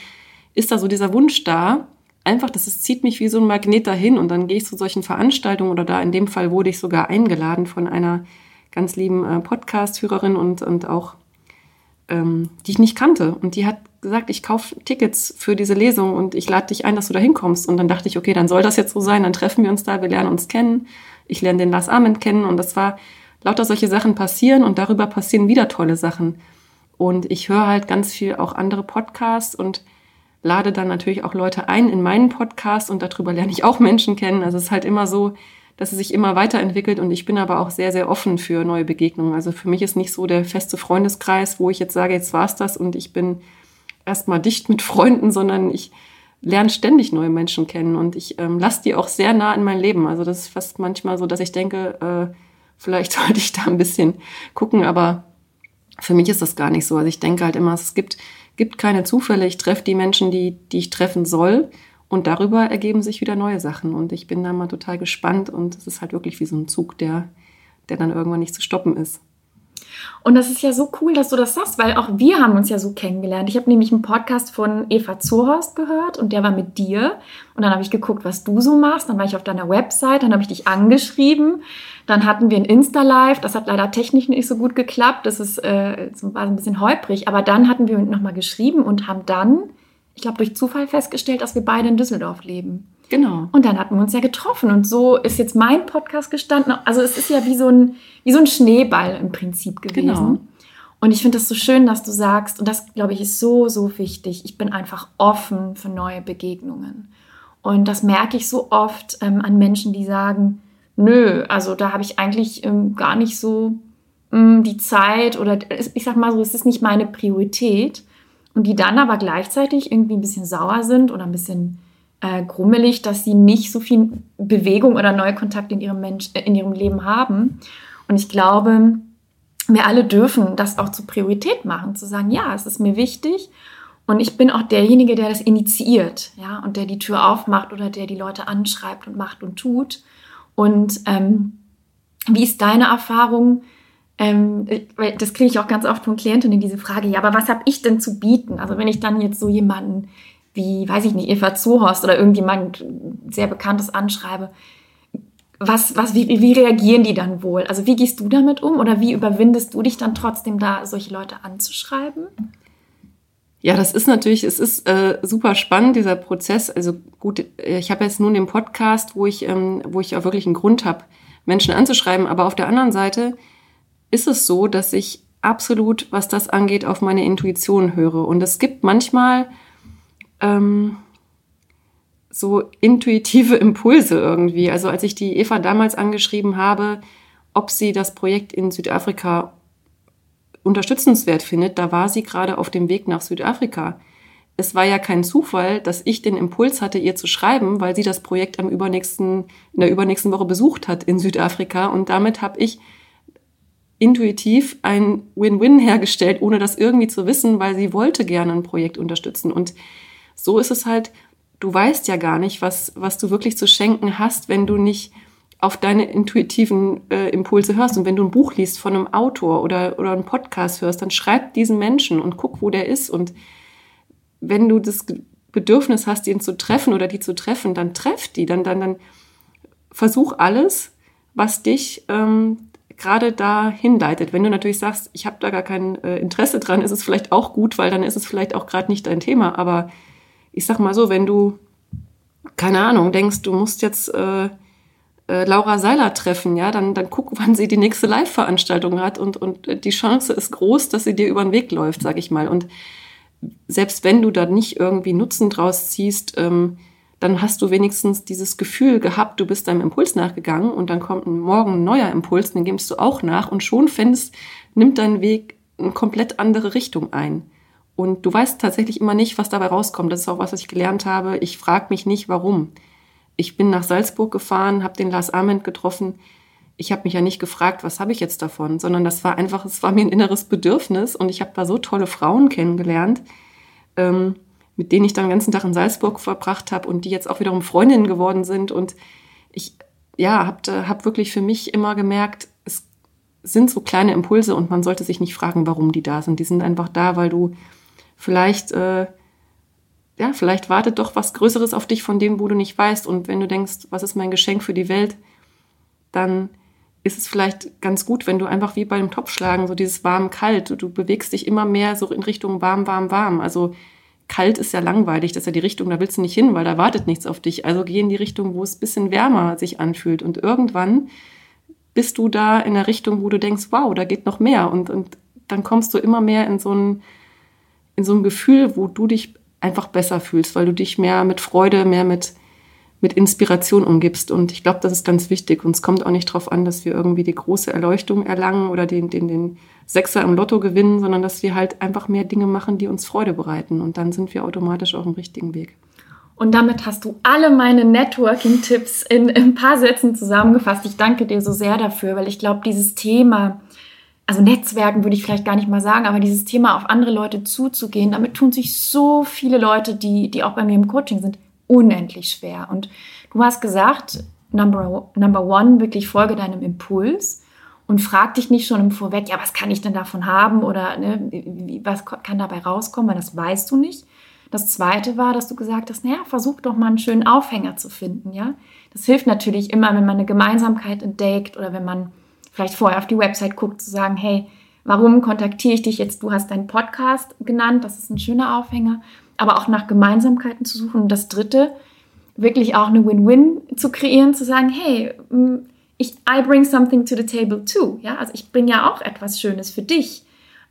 S1: ist da so dieser Wunsch da, einfach, das ist, zieht mich wie so ein Magnet dahin. Und dann gehe ich zu solchen Veranstaltungen oder da in dem Fall wurde ich sogar eingeladen von einer ganz lieben äh, Podcast-Hörerin und, und auch, ähm, die ich nicht kannte. Und die hat gesagt, ich kaufe Tickets für diese Lesung und ich lade dich ein, dass du da hinkommst. Und dann dachte ich, okay, dann soll das jetzt so sein, dann treffen wir uns da, wir lernen uns kennen. Ich lerne den Lars Ament kennen und das war lauter solche Sachen passieren und darüber passieren wieder tolle Sachen. Und ich höre halt ganz viel auch andere Podcasts und lade dann natürlich auch Leute ein in meinen Podcast und darüber lerne ich auch Menschen kennen. Also es ist halt immer so, dass es sich immer weiterentwickelt und ich bin aber auch sehr, sehr offen für neue Begegnungen. Also für mich ist nicht so der feste Freundeskreis, wo ich jetzt sage, jetzt war's das und ich bin erstmal dicht mit Freunden, sondern ich lerne ständig neue Menschen kennen und ich ähm, lasse die auch sehr nah in mein Leben. Also das ist fast manchmal so, dass ich denke, äh, vielleicht sollte ich da ein bisschen gucken, aber für mich ist das gar nicht so. Also ich denke halt immer, es gibt, gibt keine Zufälle. Ich treffe die Menschen, die, die ich treffen soll und darüber ergeben sich wieder neue Sachen. Und ich bin da mal total gespannt. Und es ist halt wirklich wie so ein Zug, der, der dann irgendwann nicht zu stoppen ist.
S2: Und das ist ja so cool, dass du das sagst, weil auch wir haben uns ja so kennengelernt. Ich habe nämlich einen Podcast von Eva Zurhorst gehört und der war mit dir. Und dann habe ich geguckt, was du so machst. Dann war ich auf deiner Website, dann habe ich dich angeschrieben. Dann hatten wir ein Insta-Live. Das hat leider technisch nicht so gut geklappt. Das ist, äh, war ein bisschen holprig. Aber dann hatten wir nochmal geschrieben und haben dann ich glaube, durch Zufall festgestellt, dass wir beide in Düsseldorf leben.
S1: Genau.
S2: Und dann hatten wir uns ja getroffen und so ist jetzt mein Podcast gestanden. Also es ist ja wie so ein, wie so ein Schneeball im Prinzip gewesen. Genau. Und ich finde das so schön, dass du sagst, und das glaube ich ist so, so wichtig, ich bin einfach offen für neue Begegnungen. Und das merke ich so oft ähm, an Menschen, die sagen, nö, also da habe ich eigentlich ähm, gar nicht so ähm, die Zeit oder ich sag mal so, es ist nicht meine Priorität und die dann aber gleichzeitig irgendwie ein bisschen sauer sind oder ein bisschen äh, grummelig, dass sie nicht so viel Bewegung oder Neukontakt in ihrem, Mensch, äh, in ihrem Leben haben. Und ich glaube, wir alle dürfen das auch zur Priorität machen, zu sagen, ja, es ist mir wichtig und ich bin auch derjenige, der das initiiert, ja, und der die Tür aufmacht oder der die Leute anschreibt und macht und tut. Und ähm, wie ist deine Erfahrung? Ähm, das kriege ich auch ganz oft von Klientinnen, diese Frage, ja, aber was habe ich denn zu bieten? Also wenn ich dann jetzt so jemanden wie, weiß ich nicht, Eva Zuhorst oder irgendjemand sehr Bekanntes anschreibe, was, was, wie, wie reagieren die dann wohl? Also wie gehst du damit um oder wie überwindest du dich dann trotzdem da, solche Leute anzuschreiben?
S1: Ja, das ist natürlich, es ist äh, super spannend, dieser Prozess. Also gut, ich habe jetzt nun den Podcast, wo ich, ähm, wo ich auch wirklich einen Grund habe, Menschen anzuschreiben, aber auf der anderen Seite ist es so, dass ich absolut, was das angeht, auf meine Intuition höre. Und es gibt manchmal ähm, so intuitive Impulse irgendwie. Also als ich die Eva damals angeschrieben habe, ob sie das Projekt in Südafrika unterstützenswert findet, da war sie gerade auf dem Weg nach Südafrika. Es war ja kein Zufall, dass ich den Impuls hatte, ihr zu schreiben, weil sie das Projekt am übernächsten, in der übernächsten Woche besucht hat in Südafrika. Und damit habe ich intuitiv ein Win-Win hergestellt, ohne das irgendwie zu wissen, weil sie wollte gerne ein Projekt unterstützen. Und so ist es halt, du weißt ja gar nicht, was, was du wirklich zu schenken hast, wenn du nicht auf deine intuitiven äh, Impulse hörst. Und wenn du ein Buch liest von einem Autor oder, oder einen Podcast hörst, dann schreib diesen Menschen und guck, wo der ist. Und wenn du das Bedürfnis hast, ihn zu treffen oder die zu treffen, dann treff die, dann, dann, dann versuch alles, was dich ähm, gerade da hinleitet. Wenn du natürlich sagst, ich habe da gar kein äh, Interesse dran, ist es vielleicht auch gut, weil dann ist es vielleicht auch gerade nicht dein Thema. Aber ich sag mal so, wenn du, keine Ahnung, denkst, du musst jetzt äh, äh, Laura Seiler treffen, ja, dann, dann guck, wann sie die nächste Live-Veranstaltung hat und, und die Chance ist groß, dass sie dir über den Weg läuft, sag ich mal. Und selbst wenn du da nicht irgendwie Nutzen draus ziehst, ähm, dann hast du wenigstens dieses Gefühl gehabt, du bist deinem Impuls nachgegangen und dann kommt morgen ein neuer Impuls, den gibst du auch nach und schon findest, nimmt dein Weg eine komplett andere Richtung ein. Und du weißt tatsächlich immer nicht, was dabei rauskommt. Das ist auch was, was ich gelernt habe. Ich frage mich nicht, warum. Ich bin nach Salzburg gefahren, habe den Lars Ament getroffen. Ich habe mich ja nicht gefragt, was habe ich jetzt davon, sondern das war einfach, es war mir ein inneres Bedürfnis und ich habe da so tolle Frauen kennengelernt. Ähm, mit denen ich dann den ganzen Tag in Salzburg verbracht habe und die jetzt auch wiederum Freundinnen geworden sind. Und ich ja, habe hab wirklich für mich immer gemerkt, es sind so kleine Impulse und man sollte sich nicht fragen, warum die da sind. Die sind einfach da, weil du vielleicht, äh, ja, vielleicht wartet doch was Größeres auf dich von dem, wo du nicht weißt. Und wenn du denkst, was ist mein Geschenk für die Welt, dann ist es vielleicht ganz gut, wenn du einfach wie beim Topfschlagen so dieses warm-kalt, du, bewegst dich immer mehr so in Richtung warm, warm, warm. Also kalt ist ja langweilig, das ist ja die Richtung, da willst du nicht hin, weil da wartet nichts auf dich. Also geh in die Richtung, wo es ein bisschen wärmer sich anfühlt. Und irgendwann bist du da in der Richtung, wo du denkst, wow, da geht noch mehr. Und, und dann kommst du immer mehr in so ein, in so ein Gefühl, wo du dich einfach besser fühlst, weil du dich mehr mit Freude, mehr mit mit Inspiration umgibst. Und ich glaube, das ist ganz wichtig. Und es kommt auch nicht darauf an, dass wir irgendwie die große Erleuchtung erlangen oder den, den, den Sechser im Lotto gewinnen, sondern dass wir halt einfach mehr Dinge machen, die uns Freude bereiten. Und dann sind wir automatisch auf dem richtigen Weg.
S2: Und damit hast du alle meine Networking-Tipps in, in ein paar Sätzen zusammengefasst. Ich danke dir so sehr dafür, weil ich glaube, dieses Thema, also Netzwerken würde ich vielleicht gar nicht mal sagen, aber dieses Thema auf andere Leute zuzugehen, damit tun sich so viele Leute, die, die auch bei mir im Coaching sind, unendlich schwer. Und du hast gesagt, number, number one, wirklich folge deinem Impuls und frag dich nicht schon im Vorweg, ja, was kann ich denn davon haben oder ne, was kann dabei rauskommen, weil das weißt du nicht. Das zweite war, dass du gesagt hast, naja, versuch doch mal einen schönen Aufhänger zu finden, ja. Das hilft natürlich immer, wenn man eine Gemeinsamkeit entdeckt oder wenn man vielleicht vorher auf die Website guckt, zu sagen, hey, warum kontaktiere ich dich jetzt? Du hast deinen Podcast genannt, das ist ein schöner Aufhänger aber auch nach Gemeinsamkeiten zu suchen. Und das Dritte, wirklich auch eine Win-Win zu kreieren, zu sagen, hey, mm, ich, I bring something to the table too. Ja, also ich bringe ja auch etwas Schönes für dich.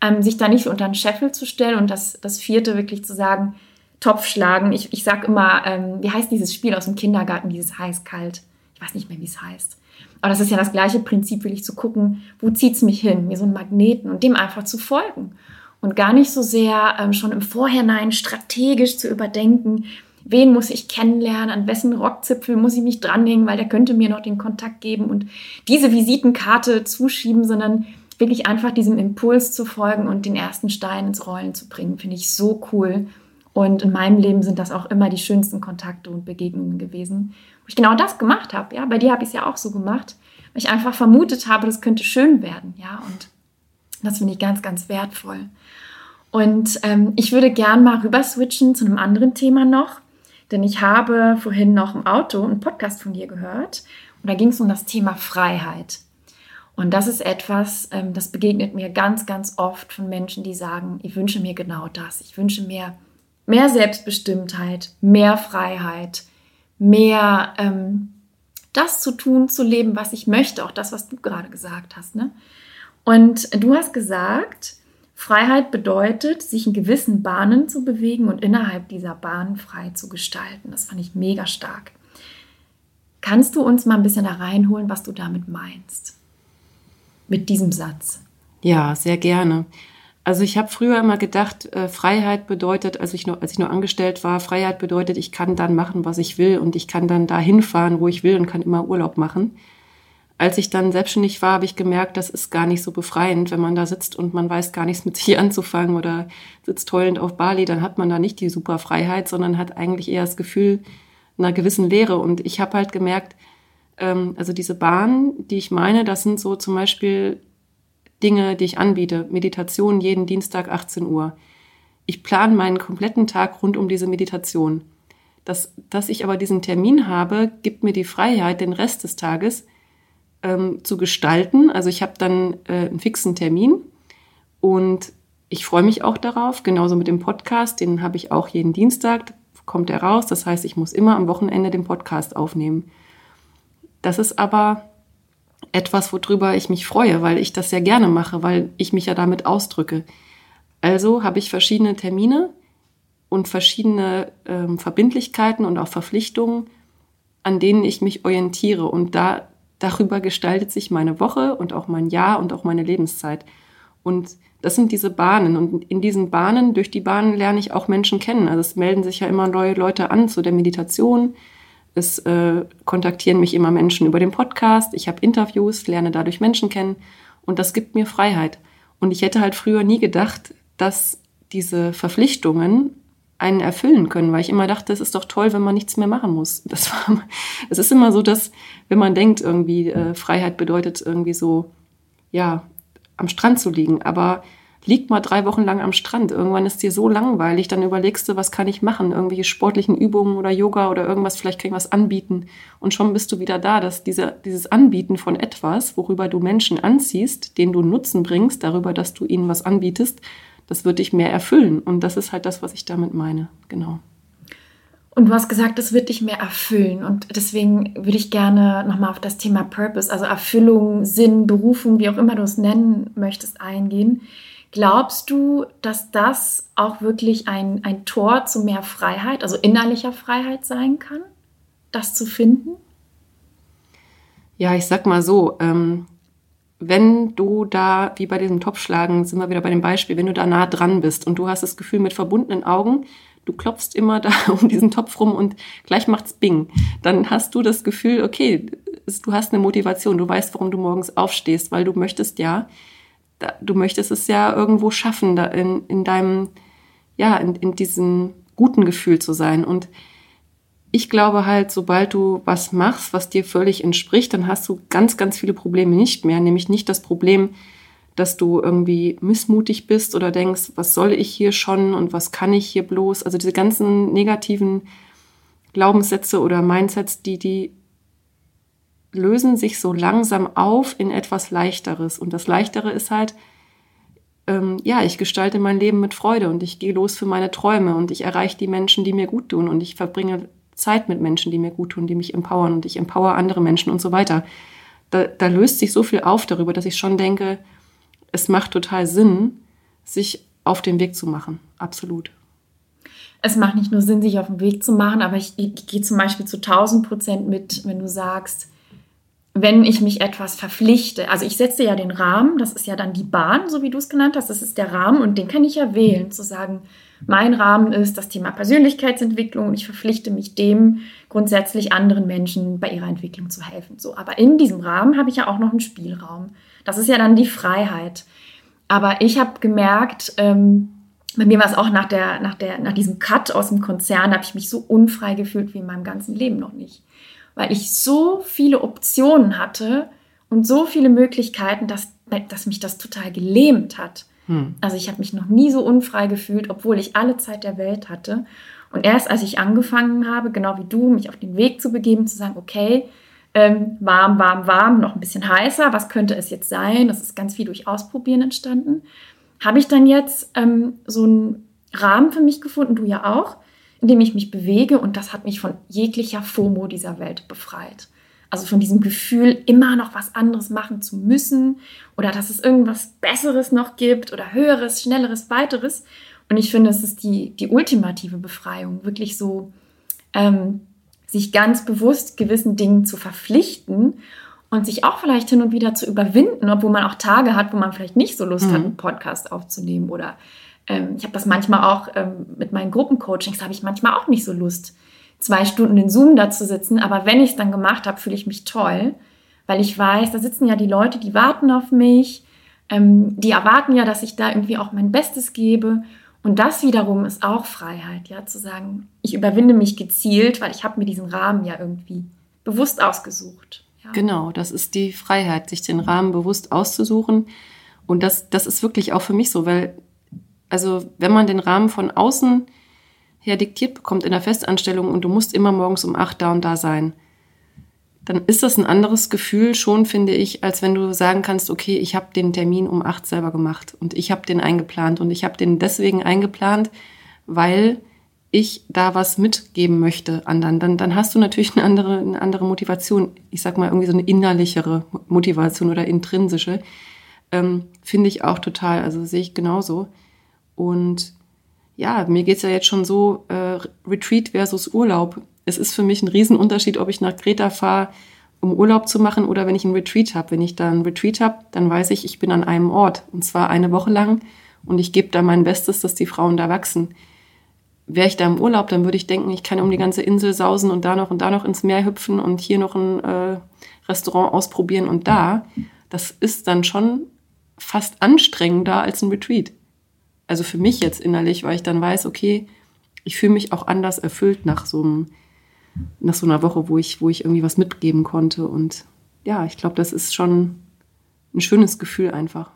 S2: Ähm, sich da nicht unter den Scheffel zu stellen und das, das Vierte wirklich zu sagen, Topf schlagen. Ich, ich sage immer, ähm, wie heißt dieses Spiel aus dem Kindergarten, dieses heiß-kalt? Ich weiß nicht mehr, wie es heißt. Aber das ist ja das gleiche Prinzip, will ich zu gucken, wo zieht es mich hin, mir so einen Magneten und dem einfach zu folgen und gar nicht so sehr ähm, schon im Vorhinein strategisch zu überdenken, wen muss ich kennenlernen, an wessen Rockzipfel muss ich mich dranhängen, weil der könnte mir noch den Kontakt geben und diese Visitenkarte zuschieben, sondern wirklich einfach diesem Impuls zu folgen und den ersten Stein ins Rollen zu bringen, finde ich so cool. Und in meinem Leben sind das auch immer die schönsten Kontakte und Begegnungen gewesen, wo ich genau das gemacht habe. Ja, bei dir habe ich es ja auch so gemacht, weil ich einfach vermutet habe, das könnte schön werden. Ja, und das finde ich ganz, ganz wertvoll. Und ähm, ich würde gern mal rüber switchen zu einem anderen Thema noch, denn ich habe vorhin noch im Auto einen Podcast von dir gehört und da ging es um das Thema Freiheit. Und das ist etwas, ähm, das begegnet mir ganz, ganz oft von Menschen, die sagen, ich wünsche mir genau das. Ich wünsche mir mehr Selbstbestimmtheit, mehr Freiheit, mehr ähm, das zu tun, zu leben, was ich möchte. Auch das, was du gerade gesagt hast. Ne? Und du hast gesagt, Freiheit bedeutet, sich in gewissen Bahnen zu bewegen und innerhalb dieser Bahnen frei zu gestalten. Das fand ich mega stark. Kannst du uns mal ein bisschen da reinholen, was du damit meinst? Mit diesem Satz.
S1: Ja, sehr gerne. Also ich habe früher immer gedacht, äh, Freiheit bedeutet, als ich, nur, als ich nur angestellt war, Freiheit bedeutet, ich kann dann machen, was ich will und ich kann dann da hinfahren, wo ich will und kann immer Urlaub machen. Als ich dann selbstständig war, habe ich gemerkt, das ist gar nicht so befreiend, wenn man da sitzt und man weiß gar nichts mit sich anzufangen oder sitzt heulend auf Bali, dann hat man da nicht die super Freiheit, sondern hat eigentlich eher das Gefühl einer gewissen Leere. Und ich habe halt gemerkt, ähm, also diese Bahnen, die ich meine, das sind so zum Beispiel Dinge, die ich anbiete. Meditation jeden Dienstag 18 Uhr. Ich plane meinen kompletten Tag rund um diese Meditation. Das, dass ich aber diesen Termin habe, gibt mir die Freiheit, den Rest des Tages ähm, zu gestalten. Also ich habe dann äh, einen fixen Termin und ich freue mich auch darauf, genauso mit dem Podcast, den habe ich auch jeden Dienstag, kommt er raus. Das heißt, ich muss immer am Wochenende den Podcast aufnehmen. Das ist aber etwas, worüber ich mich freue, weil ich das sehr gerne mache, weil ich mich ja damit ausdrücke. Also habe ich verschiedene Termine und verschiedene ähm, Verbindlichkeiten und auch Verpflichtungen, an denen ich mich orientiere. Und da darüber gestaltet sich meine Woche und auch mein Jahr und auch meine Lebenszeit. Und das sind diese Bahnen. Und in diesen Bahnen, durch die Bahnen lerne ich auch Menschen kennen. Also es melden sich ja immer neue Leute an zu der Meditation. Es äh, kontaktieren mich immer Menschen über den Podcast. Ich habe Interviews, lerne dadurch Menschen kennen. Und das gibt mir Freiheit. Und ich hätte halt früher nie gedacht, dass diese Verpflichtungen einen erfüllen können, weil ich immer dachte, es ist doch toll, wenn man nichts mehr machen muss. Das war, es ist immer so, dass wenn man denkt, irgendwie äh, Freiheit bedeutet irgendwie so, ja, am Strand zu liegen, aber lieg mal drei Wochen lang am Strand. Irgendwann ist dir so langweilig, dann überlegst du, was kann ich machen? Irgendwelche sportlichen Übungen oder Yoga oder irgendwas, vielleicht kann ich was anbieten. Und schon bist du wieder da, dass diese, dieses Anbieten von etwas, worüber du Menschen anziehst, den du Nutzen bringst, darüber, dass du ihnen was anbietest, das wird dich mehr erfüllen. Und das ist halt das, was ich damit meine. Genau.
S2: Und du hast gesagt, das wird dich mehr erfüllen. Und deswegen würde ich gerne nochmal auf das Thema Purpose, also Erfüllung, Sinn, Berufung, wie auch immer du es nennen möchtest, eingehen. Glaubst du, dass das auch wirklich ein, ein Tor zu mehr Freiheit, also innerlicher Freiheit sein kann, das zu finden?
S1: Ja, ich sag mal so, ähm, wenn du da, wie bei diesem Topfschlagen, sind wir wieder bei dem Beispiel, wenn du da nah dran bist und du hast das Gefühl mit verbundenen Augen, du klopfst immer da um diesen Topf rum und gleich macht's Bing, dann hast du das Gefühl, okay, du hast eine Motivation, du weißt, warum du morgens aufstehst, weil du möchtest ja, du möchtest es ja irgendwo schaffen, da in, in deinem, ja, in, in diesem guten Gefühl zu sein. Und ich glaube halt, sobald du was machst, was dir völlig entspricht, dann hast du ganz, ganz viele Probleme nicht mehr. Nämlich nicht das Problem, dass du irgendwie missmutig bist oder denkst, was soll ich hier schon und was kann ich hier bloß? Also diese ganzen negativen Glaubenssätze oder Mindsets, die, die lösen sich so langsam auf in etwas Leichteres. Und das Leichtere ist halt, ähm, ja, ich gestalte mein Leben mit Freude und ich gehe los für meine Träume und ich erreiche die Menschen, die mir gut tun und ich verbringe Zeit mit Menschen, die mir gut tun, die mich empowern und ich empower andere Menschen und so weiter. Da, da löst sich so viel auf darüber, dass ich schon denke, es macht total Sinn, sich auf den Weg zu machen. Absolut.
S2: Es macht nicht nur Sinn, sich auf den Weg zu machen, aber ich, ich gehe zum Beispiel zu 1000 Prozent mit, wenn du sagst, wenn ich mich etwas verpflichte, also ich setze ja den Rahmen, das ist ja dann die Bahn, so wie du es genannt hast, das ist der Rahmen und den kann ich ja wählen, zu sagen, mein Rahmen ist das Thema Persönlichkeitsentwicklung und ich verpflichte mich dem, grundsätzlich anderen Menschen bei ihrer Entwicklung zu helfen. So, aber in diesem Rahmen habe ich ja auch noch einen Spielraum. Das ist ja dann die Freiheit. Aber ich habe gemerkt, ähm, bei mir war es auch nach, der, nach, der, nach diesem Cut aus dem Konzern, habe ich mich so unfrei gefühlt wie in meinem ganzen Leben noch nicht. Weil ich so viele Optionen hatte und so viele Möglichkeiten, dass, dass mich das total gelähmt hat. Hm. Also ich habe mich noch nie so unfrei gefühlt, obwohl ich alle Zeit der Welt hatte. Und erst als ich angefangen habe, genau wie du, mich auf den Weg zu begeben, zu sagen, okay, ähm, warm, warm, warm, noch ein bisschen heißer, was könnte es jetzt sein? Das ist ganz viel durch Ausprobieren entstanden. Habe ich dann jetzt ähm, so einen Rahmen für mich gefunden, du ja auch, in dem ich mich bewege und das hat mich von jeglicher FOMO dieser Welt befreit. Also von diesem Gefühl, immer noch was anderes machen zu müssen oder dass es irgendwas Besseres noch gibt oder Höheres, Schnelleres, Weiteres. Und ich finde, es ist die, die ultimative Befreiung, wirklich so ähm, sich ganz bewusst gewissen Dingen zu verpflichten und sich auch vielleicht hin und wieder zu überwinden, obwohl man auch Tage hat, wo man vielleicht nicht so Lust mhm. hat, einen Podcast aufzunehmen. Oder ähm, ich habe das manchmal auch ähm, mit meinen Gruppencoachings, habe ich manchmal auch nicht so Lust zwei Stunden in Zoom da zu sitzen, aber wenn ich es dann gemacht habe, fühle ich mich toll, weil ich weiß, da sitzen ja die Leute, die warten auf mich, ähm, die erwarten ja, dass ich da irgendwie auch mein Bestes gebe. Und das wiederum ist auch Freiheit, ja, zu sagen, ich überwinde mich gezielt, weil ich habe mir diesen Rahmen ja irgendwie bewusst ausgesucht. Ja.
S1: Genau, das ist die Freiheit, sich den Rahmen bewusst auszusuchen. Und das, das ist wirklich auch für mich so, weil, also wenn man den Rahmen von außen her diktiert bekommt in der Festanstellung und du musst immer morgens um acht da und da sein, dann ist das ein anderes Gefühl schon, finde ich, als wenn du sagen kannst, okay, ich habe den Termin um acht selber gemacht und ich habe den eingeplant und ich habe den deswegen eingeplant, weil ich da was mitgeben möchte anderen. Dann, dann hast du natürlich eine andere, eine andere Motivation. Ich sag mal irgendwie so eine innerlichere Motivation oder intrinsische. Ähm, finde ich auch total, also sehe ich genauso. Und ja, mir geht's ja jetzt schon so, äh, Retreat versus Urlaub es ist für mich ein Riesenunterschied, ob ich nach Kreta fahre, um Urlaub zu machen oder wenn ich einen Retreat habe. Wenn ich da einen Retreat habe, dann weiß ich, ich bin an einem Ort und zwar eine Woche lang und ich gebe da mein Bestes, dass die Frauen da wachsen. Wäre ich da im Urlaub, dann würde ich denken, ich kann um die ganze Insel sausen und da noch und da noch ins Meer hüpfen und hier noch ein äh, Restaurant ausprobieren und da. Das ist dann schon fast anstrengender als ein Retreat. Also für mich jetzt innerlich, weil ich dann weiß, okay, ich fühle mich auch anders erfüllt nach so einem nach so einer Woche, wo ich, wo ich irgendwie was mitgeben konnte. Und ja, ich glaube, das ist schon ein schönes Gefühl einfach.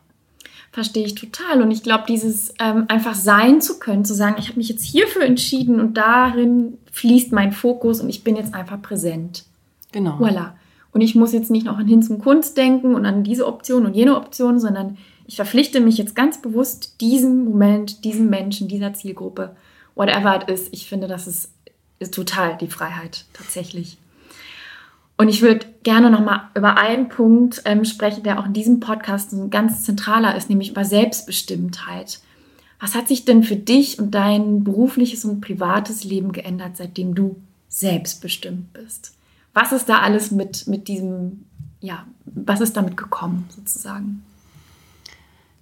S2: Verstehe ich total. Und ich glaube, dieses ähm, einfach sein zu können, zu sagen, ich habe mich jetzt hierfür entschieden und darin fließt mein Fokus und ich bin jetzt einfach präsent.
S1: Genau.
S2: Voila. Und ich muss jetzt nicht noch an hin zum Kunst denken und an diese Option und jene Option, sondern ich verpflichte mich jetzt ganz bewusst diesem Moment, diesem Menschen, dieser Zielgruppe, whatever it is. Ich finde, das ist ist total die Freiheit tatsächlich. Und ich würde gerne noch mal über einen Punkt ähm, sprechen, der auch in diesem Podcast ein ganz zentraler ist, nämlich über Selbstbestimmtheit. Was hat sich denn für dich und dein berufliches und privates Leben geändert, seitdem du selbstbestimmt bist? Was ist da alles mit, mit diesem, ja, was ist damit gekommen sozusagen?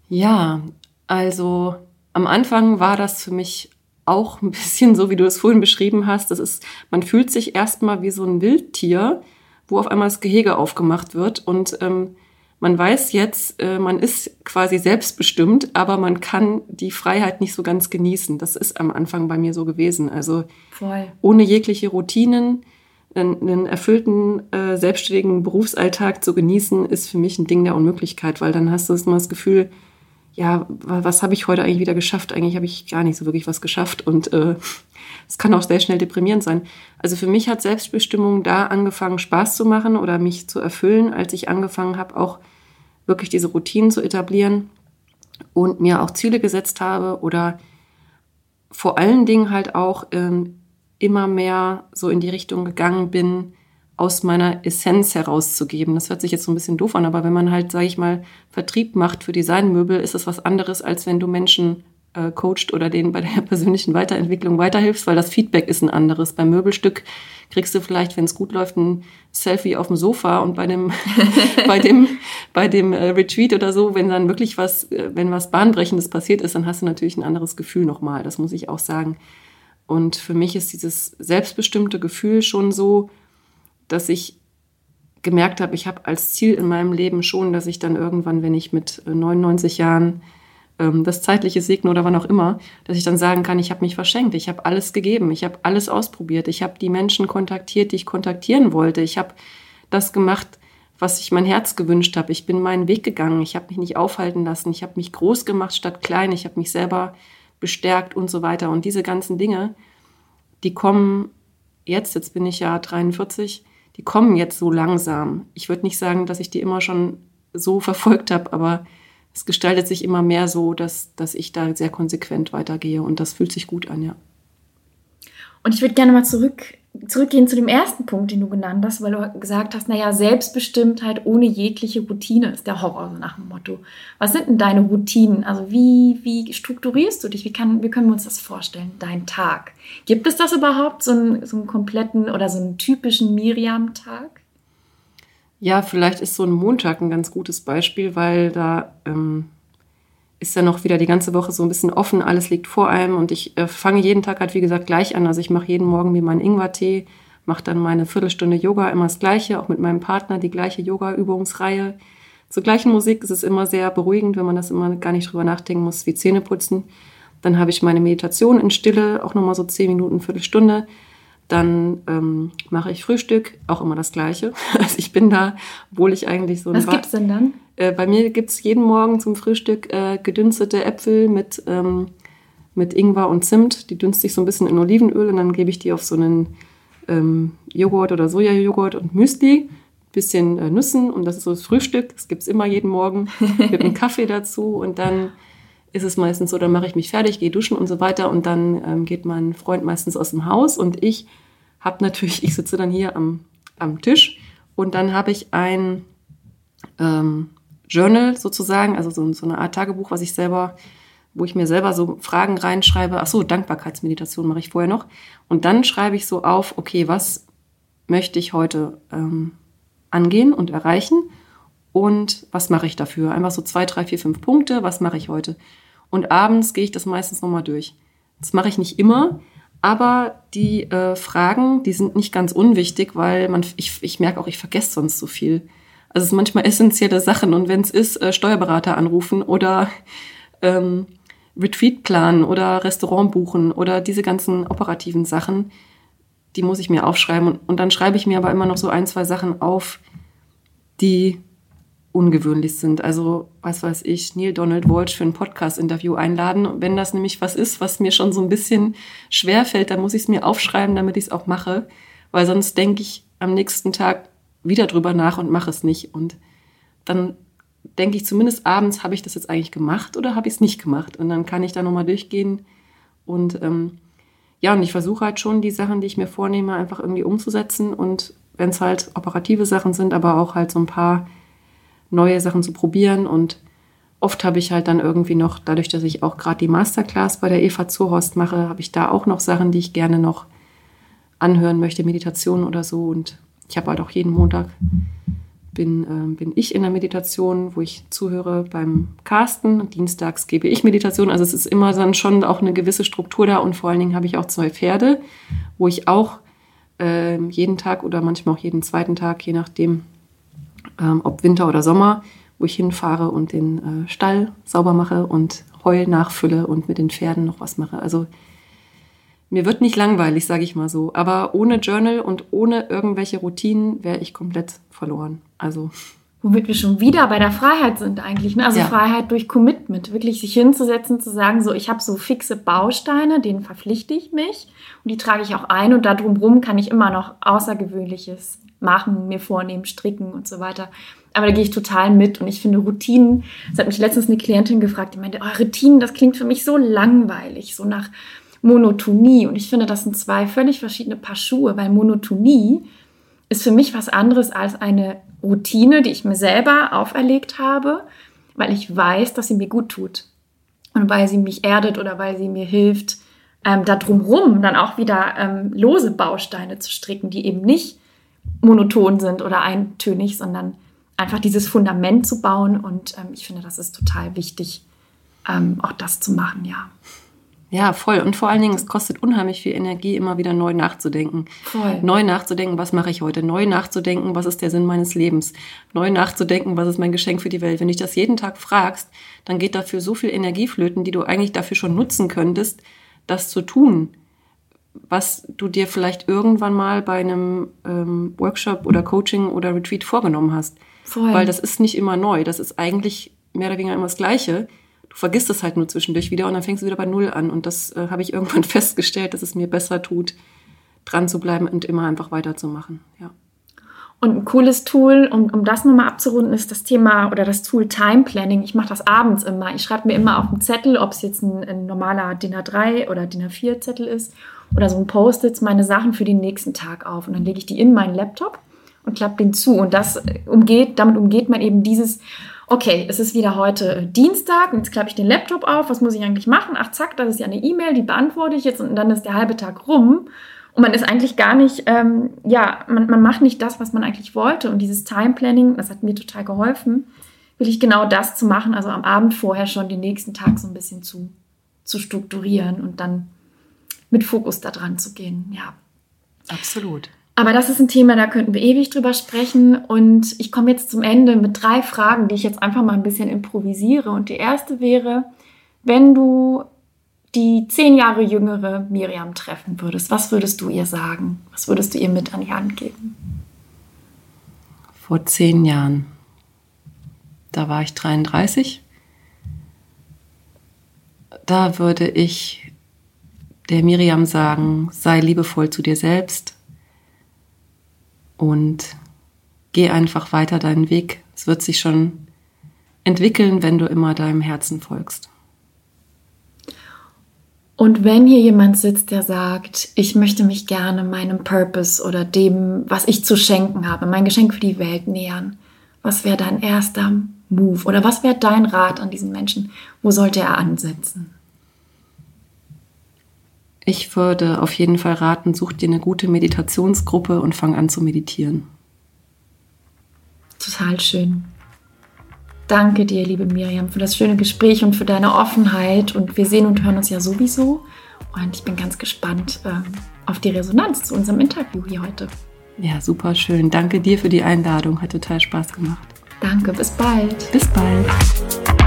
S1: Ja, also am Anfang war das für mich auch ein bisschen so, wie du es vorhin beschrieben hast. Das ist, man fühlt sich erstmal wie so ein Wildtier, wo auf einmal das Gehege aufgemacht wird und ähm, man weiß jetzt, äh, man ist quasi selbstbestimmt, aber man kann die Freiheit nicht so ganz genießen. Das ist am Anfang bei mir so gewesen. Also Voll. ohne jegliche Routinen, einen, einen erfüllten, äh, selbstständigen Berufsalltag zu genießen, ist für mich ein Ding der Unmöglichkeit, weil dann hast du immer das Gefühl, ja, was habe ich heute eigentlich wieder geschafft? Eigentlich habe ich gar nicht so wirklich was geschafft und äh, es kann auch sehr schnell deprimierend sein. Also für mich hat Selbstbestimmung da angefangen, Spaß zu machen oder mich zu erfüllen, als ich angefangen habe, auch wirklich diese Routinen zu etablieren und mir auch Ziele gesetzt habe oder vor allen Dingen halt auch ähm, immer mehr so in die Richtung gegangen bin, aus meiner Essenz herauszugeben. Das hört sich jetzt so ein bisschen doof an, aber wenn man halt, sage ich mal, Vertrieb macht für Designmöbel, ist das was anderes, als wenn du Menschen äh, coacht oder denen bei der persönlichen Weiterentwicklung weiterhilfst, weil das Feedback ist ein anderes. Beim Möbelstück kriegst du vielleicht, wenn es gut läuft, ein Selfie auf dem Sofa und bei dem, bei dem, bei dem äh, Retreat oder so, wenn dann wirklich was, äh, wenn was Bahnbrechendes passiert ist, dann hast du natürlich ein anderes Gefühl nochmal. Das muss ich auch sagen. Und für mich ist dieses selbstbestimmte Gefühl schon so, dass ich gemerkt habe, ich habe als Ziel in meinem Leben schon, dass ich dann irgendwann, wenn ich mit 99 äh, Jahren ähm, das zeitliche segne oder wann auch immer, dass ich dann sagen kann, ich habe mich verschenkt, ich habe alles gegeben, ich habe alles ausprobiert, ich habe die Menschen kontaktiert, die ich kontaktieren wollte, ich habe das gemacht, was ich mein Herz gewünscht habe, ich bin meinen Weg gegangen, ich habe mich nicht aufhalten lassen, ich habe mich groß gemacht statt klein, ich habe mich selber bestärkt und so weiter. Und diese ganzen Dinge, die kommen jetzt, jetzt bin ich ja 43, die kommen jetzt so langsam. Ich würde nicht sagen, dass ich die immer schon so verfolgt habe, aber es gestaltet sich immer mehr so, dass, dass ich da sehr konsequent weitergehe und das fühlt sich gut an, ja.
S2: Und ich würde gerne mal zurück zurückgehen zu dem ersten Punkt, den du genannt hast, weil du gesagt hast, naja, Selbstbestimmtheit ohne jegliche Routine ist der Horror, so nach dem Motto. Was sind denn deine Routinen? Also wie, wie strukturierst du dich? Wie, kann, wie können wir uns das vorstellen, dein Tag? Gibt es das überhaupt, so einen, so einen kompletten oder so einen typischen Miriam-Tag?
S1: Ja, vielleicht ist so ein Montag ein ganz gutes Beispiel, weil da ähm, ist ja noch wieder die ganze Woche so ein bisschen offen, alles liegt vor einem und ich äh, fange jeden Tag halt, wie gesagt, gleich an. Also ich mache jeden Morgen mir meinen Ingwertee, mache dann meine Viertelstunde Yoga immer das gleiche, auch mit meinem Partner die gleiche Yoga-Übungsreihe. Zur gleichen Musik ist es immer sehr beruhigend, wenn man das immer gar nicht drüber nachdenken muss, wie Zähne putzen. Dann habe ich meine Meditation in Stille, auch nochmal so zehn Minuten, Viertelstunde. Dann ähm, mache ich Frühstück, auch immer das Gleiche. Also ich bin da, obwohl ich eigentlich so...
S2: Was gibt's denn dann?
S1: Äh, bei mir gibt's jeden Morgen zum Frühstück äh, gedünstete Äpfel mit, ähm, mit Ingwer und Zimt. Die dünste ich so ein bisschen in Olivenöl und dann gebe ich die auf so einen ähm, Joghurt oder Sojajoghurt und Müsli. Bisschen äh, Nüssen und das ist so das Frühstück. Das gibt's immer jeden Morgen. Mit einem Kaffee dazu und dann ist es meistens so, dann mache ich mich fertig, gehe duschen und so weiter und dann ähm, geht mein Freund meistens aus dem Haus und ich habe natürlich, ich sitze dann hier am, am Tisch und dann habe ich ein ähm, Journal sozusagen, also so, so, eine Art Tagebuch, was ich selber, wo ich mir selber so Fragen reinschreibe. Ach so, Dankbarkeitsmeditation mache ich vorher noch. Und dann schreibe ich so auf, okay, was möchte ich heute ähm, angehen und erreichen und was mache ich dafür? Einfach so zwei, drei, vier, fünf Punkte, was mache ich heute? Und abends gehe ich das meistens nochmal durch. Das mache ich nicht immer, aber die äh, Fragen, die sind nicht ganz unwichtig, weil man, ich, ich merke auch, ich vergesse sonst so viel. Also es sind manchmal essentielle Sachen und wenn es ist, äh, Steuerberater anrufen oder ähm, Retreat planen oder Restaurant buchen oder diese ganzen operativen Sachen, die muss ich mir aufschreiben. Und, und dann schreibe ich mir aber immer noch so ein, zwei Sachen auf, die ungewöhnlich sind. Also, was weiß ich, Neil Donald Walsh für ein Podcast-Interview einladen. Wenn das nämlich was ist, was mir schon so ein bisschen schwer fällt, dann muss ich es mir aufschreiben, damit ich es auch mache. Weil sonst denke ich am nächsten Tag wieder drüber nach und mache es nicht. Und dann denke ich zumindest abends, habe ich das jetzt eigentlich gemacht oder habe ich es nicht gemacht? Und dann kann ich da nochmal durchgehen. Und ähm, ja, und ich versuche halt schon, die Sachen, die ich mir vornehme, einfach irgendwie umzusetzen. Und wenn es halt operative Sachen sind, aber auch halt so ein paar neue Sachen zu probieren. Und oft habe ich halt dann irgendwie noch, dadurch, dass ich auch gerade die Masterclass bei der Eva Zuhorst mache, habe ich da auch noch Sachen, die ich gerne noch anhören möchte, Meditation oder so. Und ich habe halt auch jeden Montag bin, äh, bin ich in der Meditation, wo ich zuhöre beim Carsten. Dienstags gebe ich Meditation. Also es ist immer dann schon auch eine gewisse Struktur da und vor allen Dingen habe ich auch zwei Pferde, wo ich auch äh, jeden Tag oder manchmal auch jeden zweiten Tag, je nachdem, ähm, ob Winter oder Sommer, wo ich hinfahre und den äh, Stall sauber mache und Heu nachfülle und mit den Pferden noch was mache. Also mir wird nicht langweilig, sage ich mal so. Aber ohne Journal und ohne irgendwelche Routinen wäre ich komplett verloren. Also
S2: womit wir schon wieder bei der Freiheit sind eigentlich. Ne? Also ja. Freiheit durch Commitment, wirklich sich hinzusetzen, zu sagen, so ich habe so fixe Bausteine, denen verpflichte ich mich und die trage ich auch ein und da drumherum kann ich immer noch Außergewöhnliches machen, mir vornehmen, stricken und so weiter. Aber da gehe ich total mit und ich finde Routinen, das hat mich letztens eine Klientin gefragt, die meinte, oh, Routinen, das klingt für mich so langweilig, so nach Monotonie. Und ich finde, das sind zwei völlig verschiedene Paar Schuhe, weil Monotonie ist für mich was anderes als eine Routine, die ich mir selber auferlegt habe, weil ich weiß, dass sie mir gut tut. Und weil sie mich erdet oder weil sie mir hilft, ähm, da drumrum dann auch wieder ähm, lose Bausteine zu stricken, die eben nicht monoton sind oder eintönig, sondern einfach dieses Fundament zu bauen. Und ähm, ich finde, das ist total wichtig, ähm, auch das zu machen, ja.
S1: Ja, voll. Und vor allen Dingen, es kostet unheimlich viel Energie, immer wieder neu nachzudenken. Voll. Neu nachzudenken, was mache ich heute? Neu nachzudenken, was ist der Sinn meines Lebens? Neu nachzudenken, was ist mein Geschenk für die Welt? Wenn dich das jeden Tag fragst, dann geht dafür so viel Energie flöten, die du eigentlich dafür schon nutzen könntest, das zu tun was du dir vielleicht irgendwann mal bei einem ähm, Workshop oder Coaching oder Retreat vorgenommen hast. Voll. Weil das ist nicht immer neu. Das ist eigentlich mehr oder weniger immer das Gleiche. Du vergisst es halt nur zwischendurch wieder und dann fängst du wieder bei Null an. Und das äh, habe ich irgendwann festgestellt, dass es mir besser tut, dran zu bleiben und immer einfach weiterzumachen. Ja.
S2: Und ein cooles Tool, um, um das nochmal abzurunden, ist das Thema oder das Tool Time Planning. Ich mache das abends immer. Ich schreibe mir immer auf einen Zettel, ob es jetzt ein, ein normaler DIN A3 oder DIN A4 Zettel ist oder so ein Post-its meine Sachen für den nächsten Tag auf. Und dann lege ich die in meinen Laptop und klappe den zu. Und das umgeht, damit umgeht man eben dieses, okay, es ist wieder heute Dienstag und jetzt klappe ich den Laptop auf. Was muss ich eigentlich machen? Ach, zack, das ist ja eine E-Mail, die beantworte ich jetzt und dann ist der halbe Tag rum. Und man ist eigentlich gar nicht, ähm, ja, man, man macht nicht das, was man eigentlich wollte. Und dieses Time Planning, das hat mir total geholfen, will ich genau das zu machen, also am Abend vorher schon den nächsten Tag so ein bisschen zu, zu strukturieren und dann mit Fokus da dran zu gehen, ja.
S1: Absolut.
S2: Aber das ist ein Thema, da könnten wir ewig drüber sprechen. Und ich komme jetzt zum Ende mit drei Fragen, die ich jetzt einfach mal ein bisschen improvisiere. Und die erste wäre, wenn du die zehn Jahre jüngere Miriam treffen würdest, was würdest du ihr sagen? Was würdest du ihr mit an die Hand geben?
S1: Vor zehn Jahren. Da war ich 33. Da würde ich der Miriam sagen, sei liebevoll zu dir selbst und geh einfach weiter deinen Weg. Es wird sich schon entwickeln, wenn du immer deinem Herzen folgst.
S2: Und wenn hier jemand sitzt, der sagt, ich möchte mich gerne meinem Purpose oder dem, was ich zu schenken habe, mein Geschenk für die Welt nähern, was wäre dein erster Move oder was wäre dein Rat an diesen Menschen? Wo sollte er ansetzen?
S1: Ich würde auf jeden Fall raten, such dir eine gute Meditationsgruppe und fang an zu meditieren.
S2: Total schön. Danke dir, liebe Miriam, für das schöne Gespräch und für deine Offenheit. Und wir sehen und hören uns ja sowieso. Und ich bin ganz gespannt äh, auf die Resonanz zu unserem Interview hier heute.
S1: Ja, super schön. Danke dir für die Einladung. Hat total Spaß gemacht.
S2: Danke, bis bald.
S1: Bis bald.